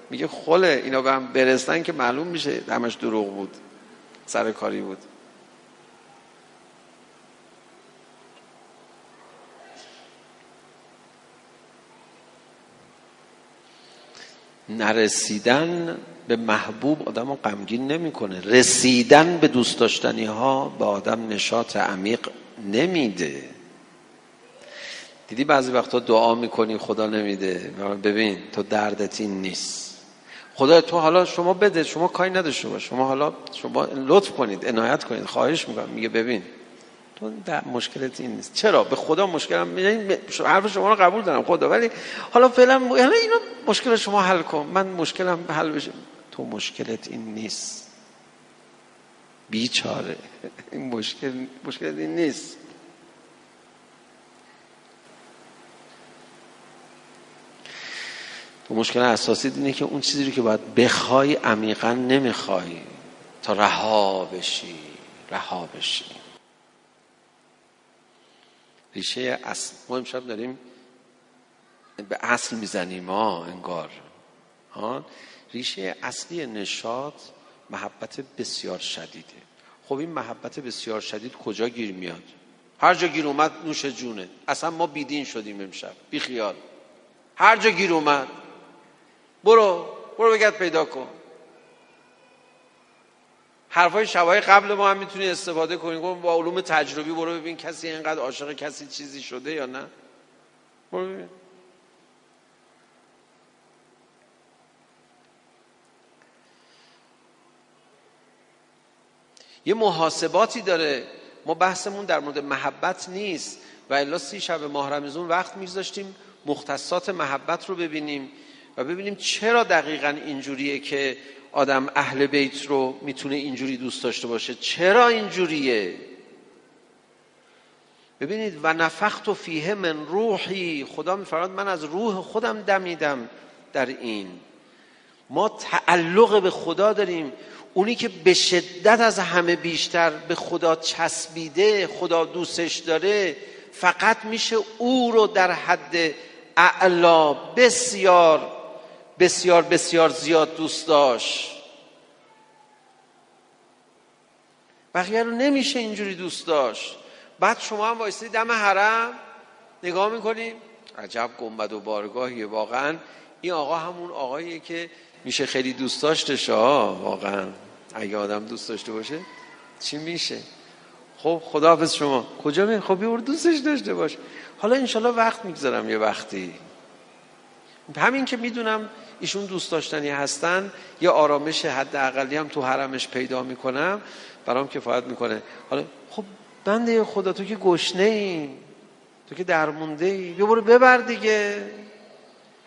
میگه خله اینا به هم برسن که معلوم میشه همش دروغ بود. سرکاری بود. نرسیدن به محبوب آدم رو غمگین نمی‌کنه. رسیدن به دوست داشتنی ها به آدم نشاط عمیق نمیده. دیدی بعضی وقتا دعا می‌کنی خدا نمیده. ببین تو دردت این نیست. خدا تو حالا شما بده شما کاری نداشته باش. شما حالا شما لطف کنید عنایت کنید خواهش می‌کنم. میگه ببین تو در مشکلت این نیست. چرا؟ به خدا مشکلم میگه حرف شما رو قبول دارم خدا ولی حالا فعلا یعنی اینو مشکل شما حل کن. من مشکلم حل بشه. تو مشکلت این نیست. بیچاره. این مشکل مشکلت این نیست. تو مشکل اساسی اینه که اون چیزی رو که باید بخوای عمیقا نمی‌خوای تا رها بشی. رها بشی. ریشه اصل ما امشب داریم به اصل می‌زنیم ما انگار. ها؟ ریشه اصلی نشاط محبت بسیار شدیده. خب این محبت بسیار شدید کجا گیر میاد؟ هر جا گیر اومد نوش جونه. اصلا ما بیدین شدیم امشب. بی خیال. هر جا گیر اومد. برو. برو بگرد پیدا کن. حرفای شبای قبل ما هم می‌تونی استفاده کنی. با علوم تجربی برو ببین کسی اینقدر عاشق کسی چیزی شده یا نه. برو ببین. یه محاسباتی داره. ما بحثمون در مورد محبت نیست. و الا سی شب ماه رمزون وقت میذاشتیم مختصات محبت رو ببینیم و ببینیم چرا دقیقا اینجوریه که آدم اهل بیت رو می‌تونه اینجوری دوست داشته باشه. چرا اینجوریه؟ ببینید و نفخت و فیه من روحی. خدا میفرماد من از روح خودم دمیدم در این. ما تعلق به خدا داریم. اونی که به شدت از همه بیشتر به خدا چسبیده خدا دوستش داره فقط میشه او رو در حد اعلا بسیار بسیار بسیار زیاد دوست داشت. بقیه رو نمیشه اینجوری دوست داشت. بعد شما هم وایسید دم حرم نگاه می‌کنیم عجب گنبد و بارگاهیه واقعا. این آقا همون آقاییه که میشه خیلی دوست داشته واقعا. اگه آدم دوست داشته باشه چی میشه؟ خب خداحافظ شما. کجا می خب یه دوستش داشته باش. حالا انشالله وقت می‌گذارم یه وقتی. همین که می‌دونم ایشون دوست داشتنی هستن یه آرامش حد اقلی هم تو حرمش پیدا می‌کنم. برام کفایت می‌کنه. حالا خب بنده خدا تو که گشنه ای تو که درمونده ای بیا برو ببر دیگه.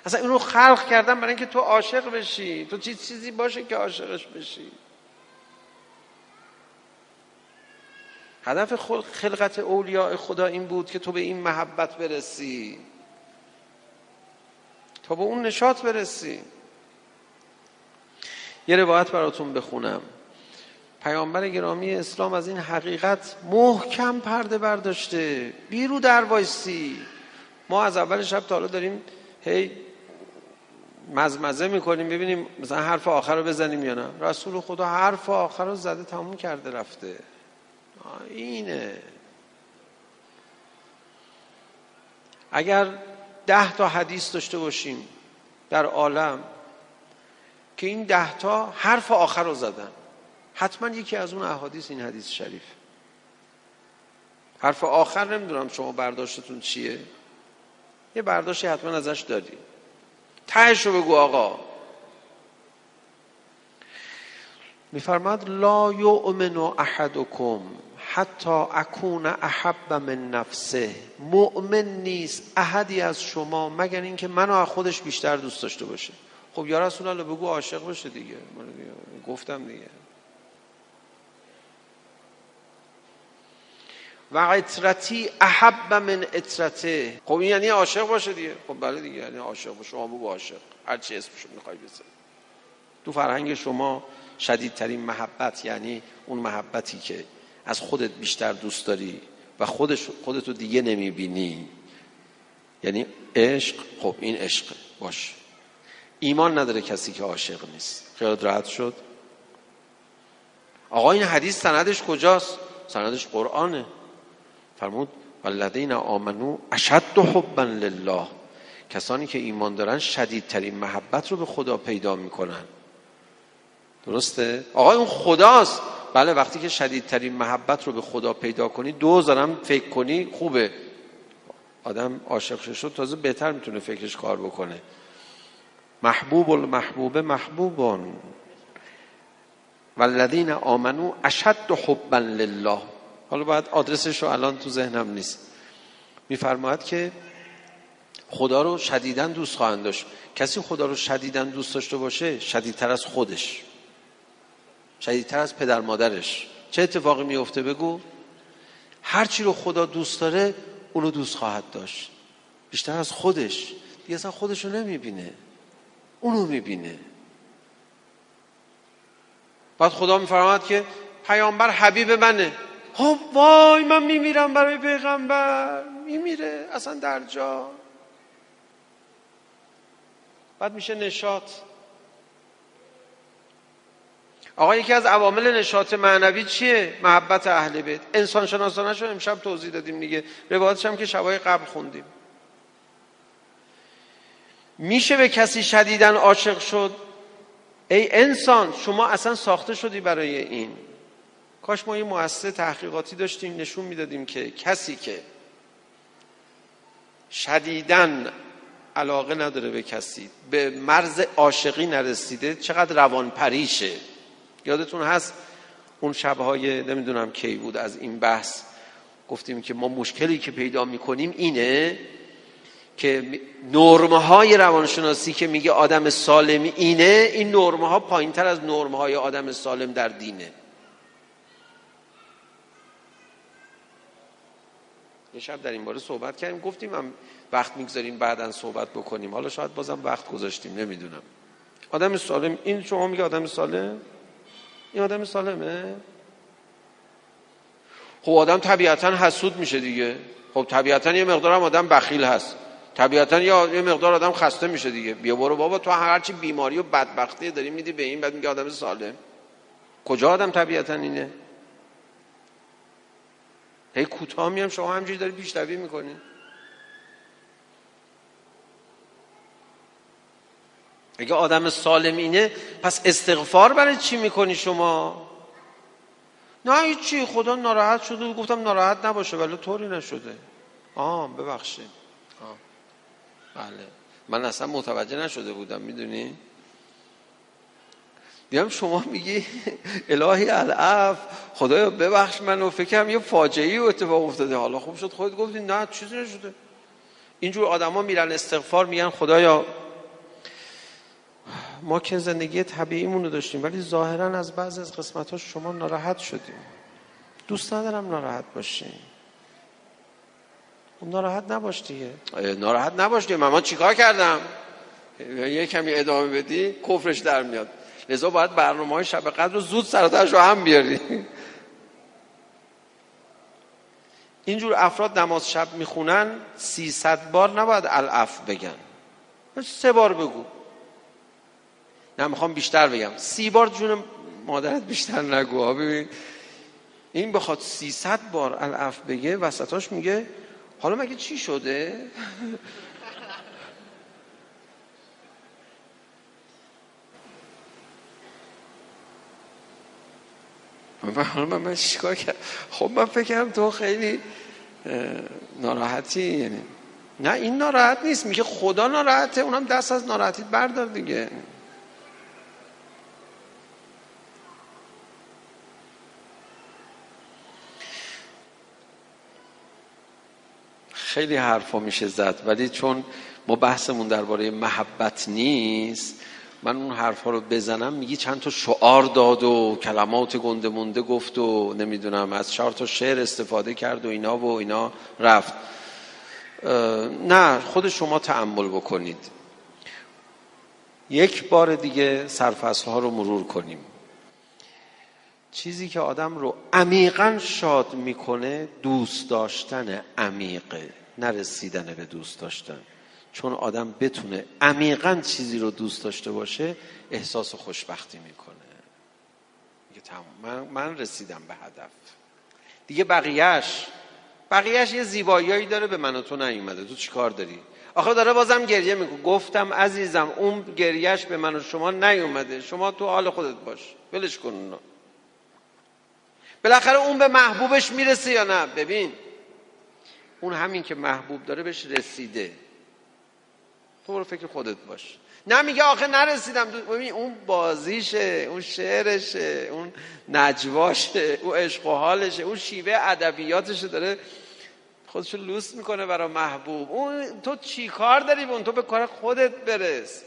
اصلا اینو خلق کردم برای اینکه تو عاشق بشی. تو چیز چیزی باشه که عاشقش بشی؟ هدف خلقت اولیاء خدا این بود که تو به این محبت برسی. تا به اون نشاط برسی. یه روایت براتون بخونم. پیامبر گرامی اسلام از این حقیقت محکم پرده برداشته. بیرو در وایسی. ما از اول شب تا حالا داریم هی مزمزه می‌کنیم ببینیم مثلا حرف آخر رو بزنیم یا نه. رسول خدا حرف آخر رو زده تموم کرده رفته. اینه اگر ده تا حدیث داشته باشیم در عالم که این ده تا حرف آخر رو زدن حتما یکی از اون احادیث این حدیث شریف. حرف آخر نمی‌دونم شما برداشتتون چیه. یه برداشتی حتما ازش داری. تهش رو بگو آقا. میفرماد لا یؤمن احدکم حتی اکون احب من نفسه. مؤمن نیست احدی از شما مگر اینکه منو از خودش بیشتر دوست داشته باشه. خب یا رسول الله بگو عاشق باشه دیگه. گفتم دیگه. و اطرتی احب من اطرته خب این یعنی عاشق باشه دیگه. خب بله دیگه یعنی عاشق باشه. شما بگو عاشق. هر چی اسمشو می‌خوای بزن تو فرهنگ شما شدیدترین محبت یعنی اون محبتی که از خودت بیشتر دوست داری و خودش خودتو دیگه نمی‌بینی. یعنی عشق خب این عشق. باش. ایمان نداره کسی که عاشق نیست. خیالت راحت شد. آقا این حدیث سندش کجاست؟ سندش قرآنه. فرمود والذین آمنو اشد حبا لله. کسانی که ایمان دارن شدیدترین محبت رو به خدا پیدا می‌کنن. درسته؟ آقا اون خداست. بله وقتی که شدیدترین محبت رو به خدا پیدا کنی دو دارم فکر کنی خوبه. آدم عاشق شد تازه بهتر می‌تونه فکرش کار بکنه. محبوب المحبوب محبوبان. والذین آمنو اشد حبا لله. حالا باید آدرسش رو الان تو ذهنم نیست. میفرماید که خدا رو شدیدن دوست خواهند داشت. کسی خدا رو شدیدن دوست داشته باشه شدیدتر از خودش. شدیدتر از پدر مادرش. چه اتفاقی میفته بگو. هرچی رو خدا دوست داره اونو دوست خواهد داشت. بیشتر از خودش. دیگه اصلا خودش رو نمی‌بینه. اونو می‌بینه. بعد خدا میفرماد که پیامبر حبیب منه. خب وای من میمیرم برای پیغمبر. میمیره اصلا در جا. بعد میشه نشاط. آقا یکی از عوامل نشاط معنوی چیه؟ محبت اهل بیت. انسان شناسانه رو امشب توضیح دادیم دیگه. روایتش هم که شبای قبل خوندیم. میشه به کسی شدیدن عاشق شد؟ ای انسان شما اصلا ساخته شدی برای این. کاش ما یه مؤسسه تحقیقاتی داشتیم نشون می‌دادیم که کسی که شدیدن علاقه نداره به کسی به مرز عاشقی نرسیده چقدر روان پریشه یادتون هست؟ اون شبهای نمی‌دونم کی بود از این بحث گفتیم که ما مشکلی که پیدا می‌کنیم اینه که نرمه های روانشناسی که میگه آدم سالم اینه این نرمه ها پایین تر از نرمه های آدم سالم در دینه. شب در این باره صحبت کردیم. گفتیم هم وقت می‌گذاریم بعدا صحبت بکنیم. حالا شاید بازم وقت گذاشتیم نمی‌دونم. آدم سالم این شما میگه آدم سالم؟ این آدم سالمه؟ خب آدم طبیعتا حسود میشه دیگه. خب طبیعتا یه مقدار هم آدم بخیل هست. طبیعتا یه مقدار آدم خسته میشه دیگه. بیا برو بابا تو هرچی بیماری و بدبختی داری میدی به این بعد میگه آدم سالم. کجا آدم طبیعتا اینه؟ هی کوتاه میام شما همجوری داری پیشروی می‌کنی. اگه آدم سالم اینه پس استغفار برای چی می‌کنی شما؟ نه هیچی خدا ناراحت شده گفتم ناراحت نباشه ولی طوری نشده. آه ببخشید. آه. بله. من اصلا متوجه نشده بودم می‌دونی؟ دیدم شما میگی الهی العف خدایا ببخش منو فکرم یه فاجعه ای اتفاق افتاده. حالا خوب شد خودت گفتی نه چیزی نشده. اینجور آدما میرن استغفار میگن خدایا ما که زندگی طبیعیمون رو داشتیم ولی ظاهرا از بعض از قسمت ها شما ناراحت شدیم. دوست ندارم ناراحت باشیم خب ناراحت نباش دیگه. ناراحت نباش دیگه. من چیکار کردم؟ یه کمی ادامه بدی کفرش در میاد. لذا باید برنامه های شب قدر رو زود سراتش رو هم بیاری. اینجور افراد نماز شب می‌خونن سیصد بار نباید الاف بگن. سه بار بگو. نه می‌خوام بیشتر بگم. سی بار جون مادرت بیشتر نگو ببین. این بخواد سیصد بار الاف بگه وسطاش میگه حالا مگه چی شده؟ من حالا من چیکار کرد خب من فکرم تو خیلی ناراحتی یعنی نه این ناراحت نیست میگه خدا ناراحته اونم دست از ناراحتی بردار دیگه. خیلی حرفا میشه زد ولی چون ما بحثمون درباره محبت نیست من اون حرفا رو بزنم میگی چند تا شعار داد و کلمات گنده مونده گفت و نمی‌دونم از چهار تا شعر استفاده کرد و اینا و اینا رفت. نه خود شما تعمل بکنید. یک بار دیگه سرفصل ها رو مرور کنیم. چیزی که آدم رو عمیقا شاد می‌کنه دوست داشتن عمیقه نرسیدن به دوست داشتن. چون آدم بتونه عمیقا چیزی رو دوست داشته باشه احساس خوشبختی می‌کنه. میگه تمام. من, من رسیدم به هدف. دیگه بقیهش بقیهش یه زیباییایی داره به من و تو نیومده. تو چیکار داری؟ آخه داره بازم گریه می‌کنه. گفتم عزیزم اون گریهش به من و شما نیومده. شما تو حال خودت باش. ولش کن اونا. بالاخره اون به محبوبش می‌رسه یا نه؟ ببین. اون همین که محبوب داره بهش رسیده. برو فکر خودت باش. نه میگه آخه نرسیدم. ببین اون بازیشه اون شعرشه اون نجواشه اون عشق و حالشه اون شیوه ادبیاتشه داره خودشو لوس می‌کنه برای محبوب. اون تو چی کار داری اون تو به کار خودت برس.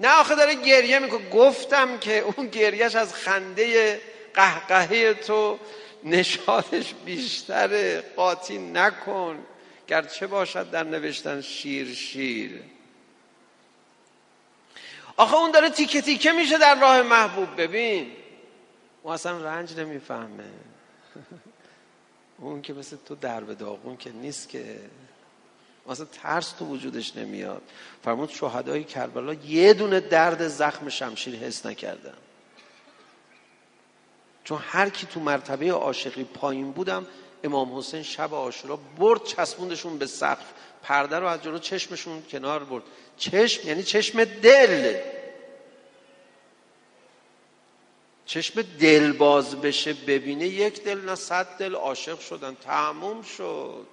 نه آخه داره گریه می‌کنه. گفتم که اون گریهش از خنده قهقهه تو نشادش بیشتره. قاطی نکن. گرچه باشد در نوشتن شیر شیر. آخه اون داره تیکه تیکه میشه در راه محبوب. ببین. اون اصلا رنج نمی‌فهمه. اون که مثل تو در به داغون که نیست که. مثلا ترس تو وجودش نمیاد. فرمود شهدای کربلا یه دونه درد زخم شمشیر حس نکردن چون هر کی تو مرتبه عاشقی پایین بودم امام حسین شب آشورا برد چسبوندشون به سقف. پرده رو از جلو چشمشون کنار برد. چشم یعنی چشم دل. چشم دل باز بشه ببینه یک دل نه صد دل عاشق شدن. تموم شد.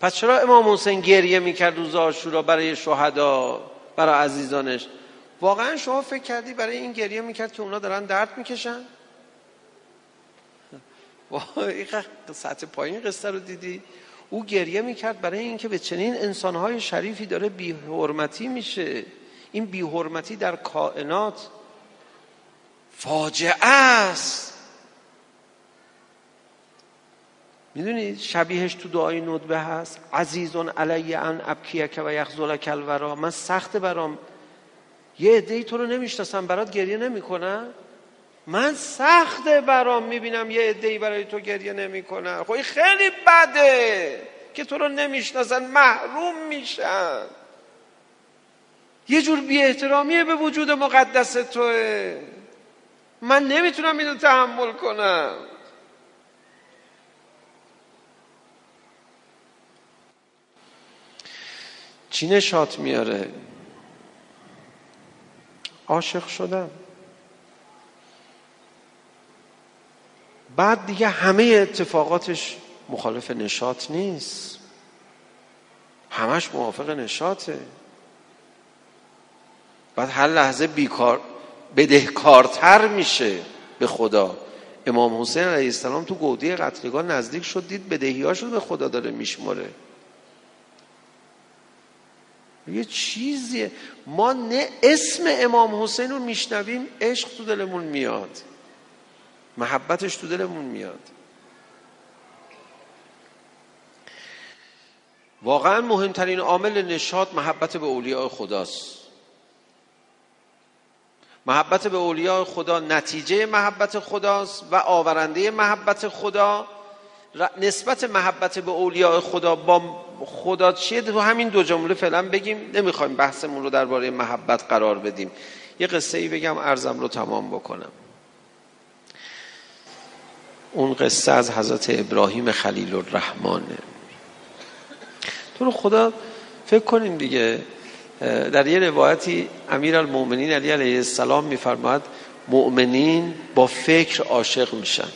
پس چرا امام حسین گریه می‌کرد روز آشورا برای شهدا برای عزیزانش؟ واقعا شما فکر کردی برای این گریه می‌کرد که اونا دارن درد می‌کشن؟ *laughs* این سطح پایین قصه رو دیدی؟ او گریه می‌کرد برای اینکه به چنین انسانهای شریفی داره بیحرمتی میشه. این بیحرمتی در کائنات فاجعه است. می‌دونید شبیهش تو دعای ندبه هست؟ عزیزون علی ان ابکیک و یخزل کلورا من سخت برام یه عده تو رو نمی‌شناسم برات گریه نمی‌کنن من سخت برام می‌بینم یه عده برای تو گریه نمی‌کنن. خب خیلی بده که تو رو نمی‌شناسن محروم میشن. یه جور بی احترامیه به وجود مقدس توه. من نمی‌تونم اینو تحمل کنم. چی نشات میاره؟ عاشق شدم بعد دیگه همه اتفاقاتش مخالف نشاط نیست. همش موافق نشاطه. بعد هر لحظه بیکار بدهکارتر میشه به خدا. امام حسین علیه السلام تو گودی قتلگاه نزدیک شد دید بدهیاشو به خدا داره میشماره. یه چیزیه. ما نه اسم امام حسین رو میشنویم عشق تو دلمون میاد. محبتش تو دلمون میاد. واقعا مهمترین عامل نشاط محبت به اولیاء خداست. محبت به اولیاء خدا نتیجه محبت خداست و آورنده محبت خدا. نسبت محبت به اولیاء خدا با خدا چیه؟ تو همین دو جمله فعلا بگیم. نمی‌خوایم بحثمون رو درباره محبت قرار بدیم. یه قصه ای بگم ارزم رو تمام بکنم. اون قصه از حضرت ابراهیم خلیل الرحمنه تو رو خدا فکر کنیم دیگه. در یه روایتی امیر المؤمنین علی علیه السلام میفرماد مؤمنین با فکر عاشق میشن.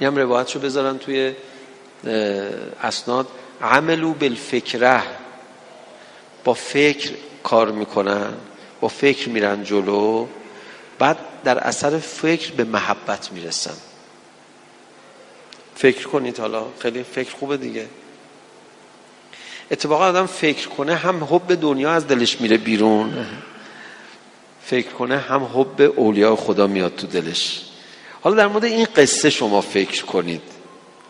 یه هم روایت رو بذارن توی اسناد. عملو بالفکره. با فکر کار می‌کنن با فکر میرن جلو. بعد در اثر فکر به محبت می‌رسن فکر کنید حالا خیلی فکر خوبه دیگه. اتفاقا آدم فکر کنه هم حب دنیا از دلش میره بیرون فکر کنه هم حب اولیاء خدا میاد تو دلش. حالا در مورد این قصه شما فکر کنید.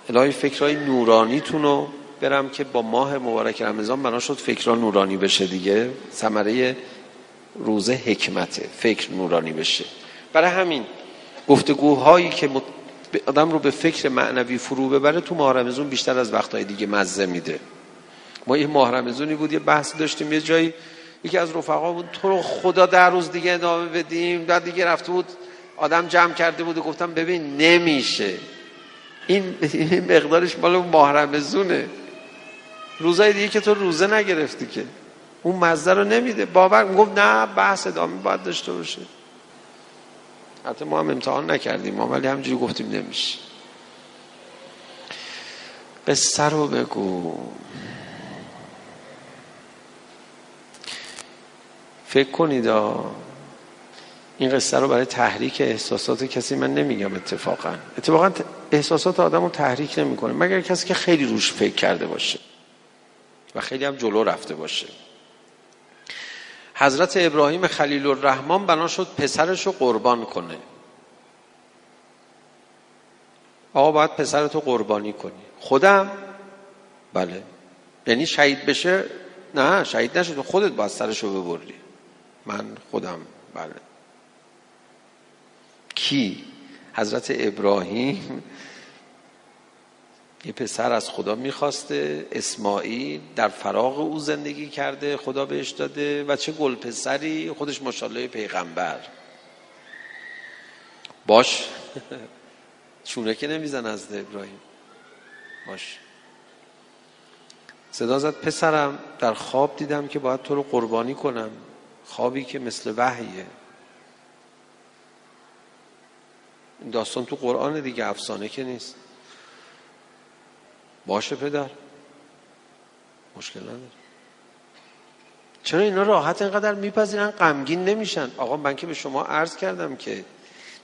الهی فکرهای نورانیتون رو برم که با ماه مبارک رمضان بنا شد فکرها نورانی بشه دیگه. ثمره روزه حکمته فکر نورانی بشه. برای همین گفتگوهایی که آدم رو به فکر معنوی فرو ببره تو ماه رمضان بیشتر از وقتهای دیگه مزه میده. ما یه ماه رمضانی بود یه بحث داشتیم یه جایی یکی از رفقا بود تو رو خدا در روز دیگه ادامه بدیم. بعد دیگه رفته بود آدم جمع کرده بود و گفتم ببین نمیشه. این مقدارش مال ماه رمضونه روزای دیگه که تو روزه نگرفتی که. اون مزه رو نمیده. باور گفت نه بحث ادامه باید داشته باشه. حتی ما هم امتحان نکردیم ما ولی همجوری گفتیم نمیشه. قصه رو بگو. فکر کنید این قصه رو برای تحریک احساسات کسی من نمیگم اتفاقا. اتفاقا احساسات آدم رو تحریک نمی‌کنه. مگر کسی که خیلی روش فکر کرده باشه و خیلی هم جلو رفته باشه. حضرت ابراهیم خلیل الرحمن بنا شد پسرش رو قربان کنه. آقا باید پسرتو قربانی کنی. خودم؟ بله. یعنی شهید بشه؟ نه شهید نشد. خودت باید سرشو ببری. من خودم بله. کی؟ حضرت ابراهیم یه پسر از خدا می‌خواسته. اسماعیل در فراغ او زندگی کرده خدا بهش داده و چه گل پسری خودش ماشاءالله پیغمبر. باش. *laughs* چونه که نمیزن از ابراهیم. باش. صدا زد پسرم در خواب دیدم که باید تو رو قربانی کنم. خوابی که مثل وحیه. این داستان تو قرآن دیگه افسانه که نیست. باشه پدر. مشکل نداره. چرا اینا راحت اینقدر میپذیرن؟ غمگین نمیشن. آقا من که به شما عرض کردم که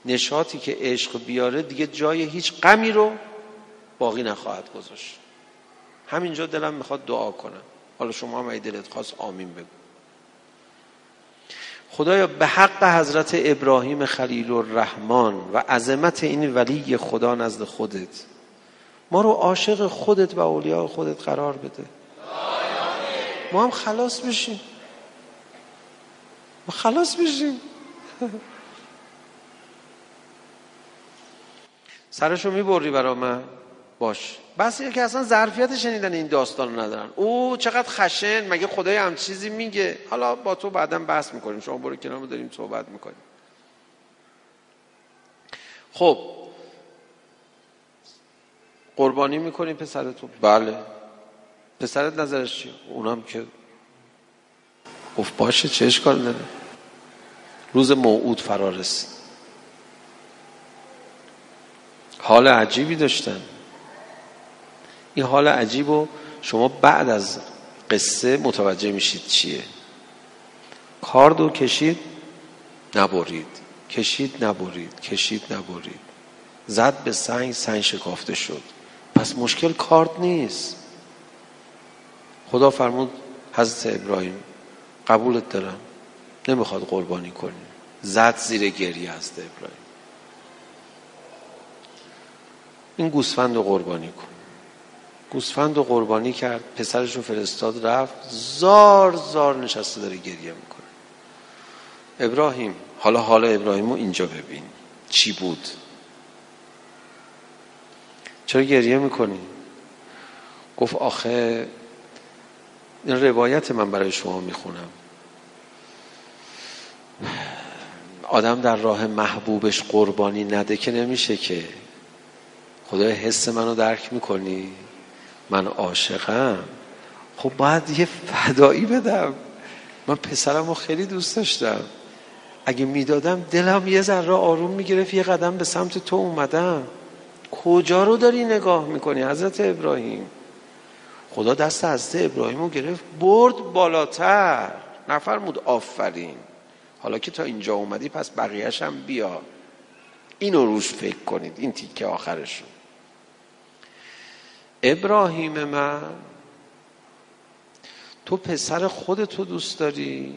نشاطی که عشق بیاره دیگه جای هیچ غمی رو باقی نخواهد گذاشت. همینجا دلم می‌خواد دعا کنم. حالا شما هم ای دلت خواست آمین بگو. خدایا به حق حضرت ابراهیم خلیل الرحمن و عظمت این ولی خدا نزد خودت ما رو عاشق خودت و اولیاء خودت قرار بده. ما هم خلاص بشیم. ما خلاص بشیم. *laughs* سرشو می‌بری برا من. باش. بس که اصلا ظرفیت شنیدن این داستان رو ندارن. او چقدر خشن مگه خدای هم چیزی میگه؟ حالا با تو بعدا بحث می‌کنیم. شما برو کنار داریم صحبت می‌کنیم. خب قربانی می‌کنیم پسرتو؟ بله. پسرت نظرش چیه؟ اونم که گفت باشه چه اشکال داره؟ روز موعود فرا رسید حال عجیبی داشتن. این حال عجیب رو شما بعد از قصه متوجه میشید چیه. کاردو کشید نبرید. کشید نبرید. کشید نبرید. زد به سنگ سنگ شکافته شد. پس مشکل کارد نیست. خدا فرمود حضرت ابراهیم قبولت دارم. نمی‌خواد قربانی کنی. زد زیر گریه حضرت ابراهیم. این گوسفند قربانی کن. گوسفند قربانی کرد پسرش رو فرستاد رفت. زار زار نشسته داره گریه می‌کنه. ابراهیم حالا حالا ابراهیم رو اینجا ببین. چی بود؟ چرا گریه می‌کنی؟ گفت آخه این روایت من برای شما می‌خونم. آدم در راه محبوبش قربانی نده که نمیشه که. خدای حس منو درک می‌کنی؟ من عاشقم. خب باید یه فدایی بدم. من پسرم رو خیلی دوست داشتم. اگه می‌دادم دلم یه ذره آروم می‌گرفت یه قدم به سمت تو اومدم. کجا رو داری نگاه می‌کنی حضرت ابراهیم؟ خدا دست حضرت ابراهیم رو گرفت برد بالاتر. نفرمود آفرین. حالا که تا اینجا اومدی پس بقیهش هم بیا. اینو روش فکر کنید این تیکه آخرشون. ابراهیم من تو پسر خودتو دوست داری؟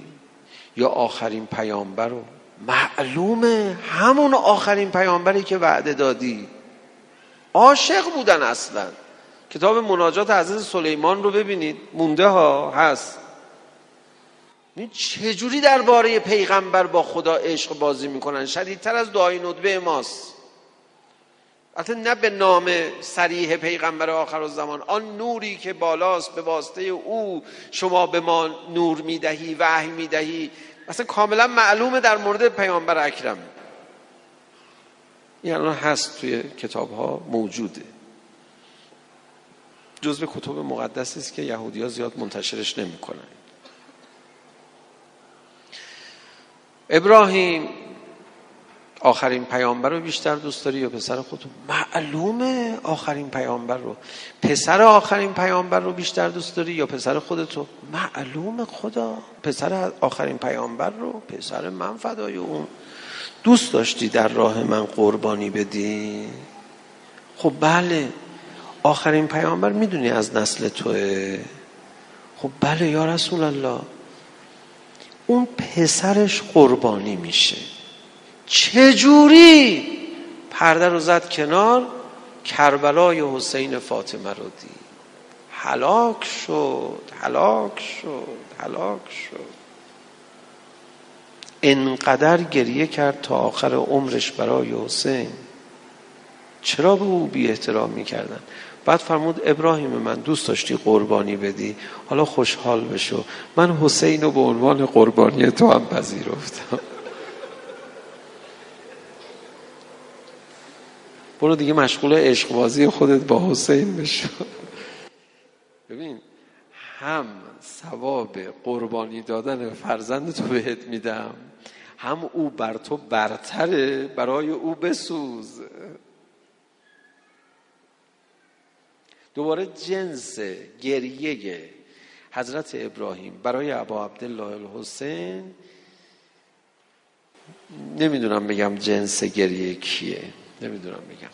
یا آخرین پیامبر رو؟ معلومه همون آخرین پیامبری که وعده دادی. عاشق بودن اصلا. کتاب مناجات حضرت سلیمان رو ببینید. مونده ها هست. چجوری درباره پیغمبر با خدا عشق بازی می‌کنن؟ شدیدتر از دعای ندبه ماست. البته نه به نام سریح پیغمبر آخر و زمان آن نوری که بالاست به واسطه او شما به ما نور می‌دهی وحی می‌دهی. اصلا کاملا معلومه در مورد پیامبر اکرم. این الان هست توی کتاب ها موجوده. جزء کتب مقدس است که یهودی ها زیاد منتشرش نمی‌کنن. ابراهیم آخرین پیامبر رو بیشتر دوست داری یا پسر خودتو؟ معلومه آخرین پیامبر رو. پسر آخرین پیامبر رو بیشتر دوست داری یا پسر خودتو؟ معلومه خدا. پسر آخرین پیامبر رو پسر من فدای اون. دوست داشتی در راه من قربانی بدی؟ خب بله. آخرین پیامبر می‌دونی از نسل توه. خب بله یا رسول الله. اون پسرش قربانی میشه. چجوری پرده رو زد کنار کربلای حسین فاطمه رو دید. هلاک شد هلاک شد هلاک شد. انقدر گریه کرد تا آخر عمرش برای حسین. چرا به او بی احترام می‌کردن؟ بعد فرمود ابراهیم من دوست داشتی قربانی بدی؟ حالا خوشحال بشو. من حسین رو به عنوان قربانی تو هم پذیرفتم. *laughs* برو دیگه مشغول عشقبازی خودت با حسین بشو. *laughs* ببین هم ثواب قربانی دادن فرزند تو بهت میدم. هم او بر تو برتره برای او بسوز. دوباره جنس گریه حضرت ابراهیم برای ابا عبدالله الحسین. نمی‌دونم بگم جنس گریه کیه نمی‌دونم بگم.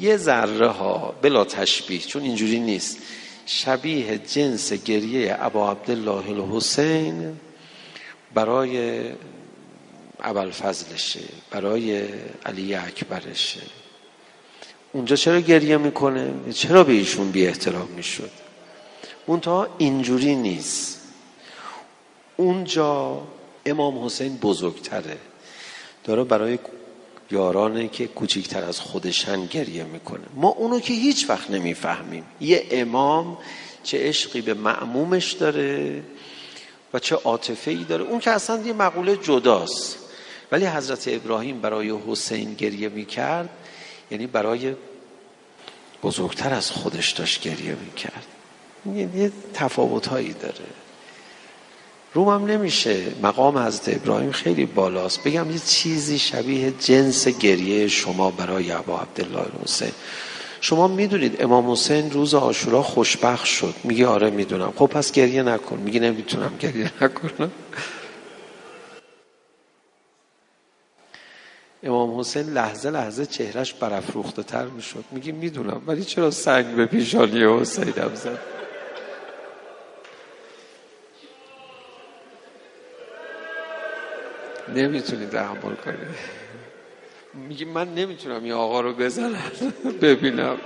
یه ذره ها بلا تشبیه چون اینجوری نیست. شبیه جنس گریه ابا عبدالله الحسین برای فضلشه برای علی اکبرشه اونجا چرا گریه می‌کنه؟ چرا به ایشون بی احترام می‌شد؟ منتها اینجوری نیست. اونجا امام حسین بزرگتره. داره برای یارانه که کوچیکتر از خودشن گریه می‌کنه. ما اونو که هیچ وقت نمی‌فهمیم. یه امام چه عشقی به معمومش داره و چه عاطفه ای داره. اون که اصلا یه مقوله جداست. ولی حضرت ابراهیم برای حسین گریه می‌کرد یعنی برای بزرگتر از خودش داشت گریه می‌کرد. یه تفاوت هایی داره. رومم نمیشه. مقام حضرت ابراهیم خیلی بالاست. بگم یه چیزی شبیه جنس گریه شما برای ابا عبدالله حسین. شما می‌دونید امام حسین روز آشورا خوشبخت شد. میگه آره می‌دونم. خب پس گریه نکن. میگه نمی‌تونم گریه نکنم. امام حسین لحظه لحظه چهرش برافروخته تر می‌شد. میگه می‌دونم ولی چرا سنگ به پیشانی حسینم زد؟ نمی‌تونی تحمل کنی. میگه من نمی‌تونم این آقا رو بزنم. *laughs* ببینم.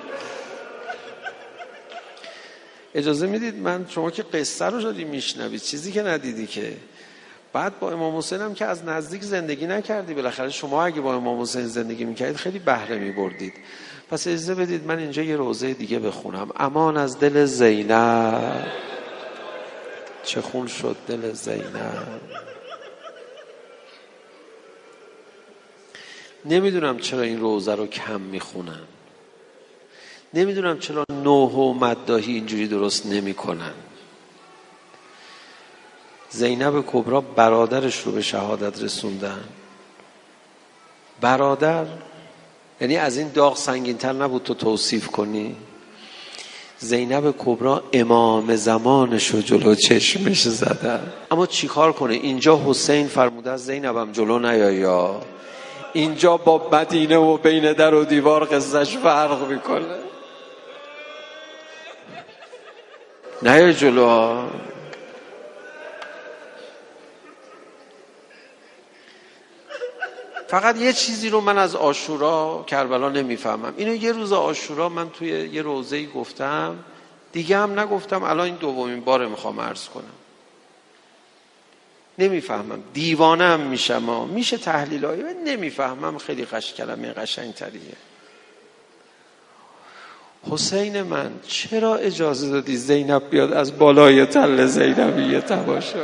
اجازه می‌دید من شما که قصه رو شدی میشنوید چیزی که ندیدی که. بعد با امام حسین هم که از نزدیک زندگی نکردی بالاخره شما اگه با امام حسین زندگی می‌کردید خیلی بهره میبردید. پس اجازه بدید من اینجا یه روزه دیگه بخونم. امان از دل زینب. چه خون شد دل زینب. نمی‌دونم چرا این روزه رو کم می‌خونن. نمی‌دونم چرا نوح و مدداهی اینجوری درست نمی‌کنن. زینب کبرا برادرش رو به شهادت رسوندن. برادر یعنی از این داغ سنگینتر نبود تو توصیف کنی؟ زینب کبرا امام زمانش رو جلو چشمش زدن. اما چیکار کنه؟ اینجا حسین فرموده از زینبم جلو نیایا اینجا با مدینه و بین در و دیوار قصهش فرق می‌کنه. نه جلو فقط یه چیزی رو من از آشورا کربلا نمی‌فهمم. اینو یه روز آشورا من توی یه روزه گفتم. دیگه هم نگفتم. الان این دومین بار می‌خوام عرض کنم. نمی‌فهمم. دیوانه هم میشم میشه تحلیل های نمی‌فهمم. خیلی قش کلمه قشنگ تریه حسین من چرا اجازه دادی زینب بیاد از بالای تل زینبیه تماشا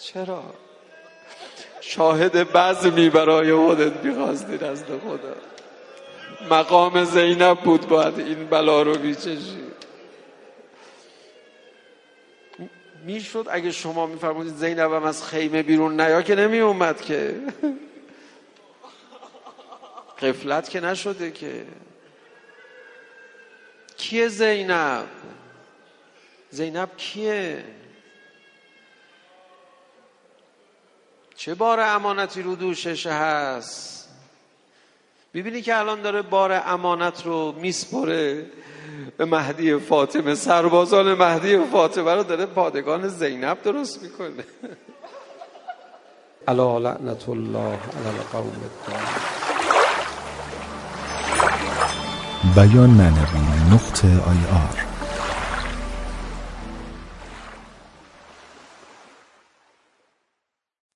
چرا؟ شاهد بزمی برای خودت می‌خواستین از خدا. مقام زینب بود باید این بلا رو بیچشی. می‌شد اگه شما میفرمودید زینبم از خیمه بیرون نیا که نمی اومد که. *laughs* قفلت که نشده که. کیه زینب؟ زینب کیه؟ چه بار امانتی رو دوشش هست؟ ببینی که الان داره بار امانت رو میسپره. مهدی فاطمه سربازان مهدی فاطمه رو داره پادگان زینب درست می‌کنه. علا *laughs* لعنت الله علی القوم بیان معنوی نقطه آی آر.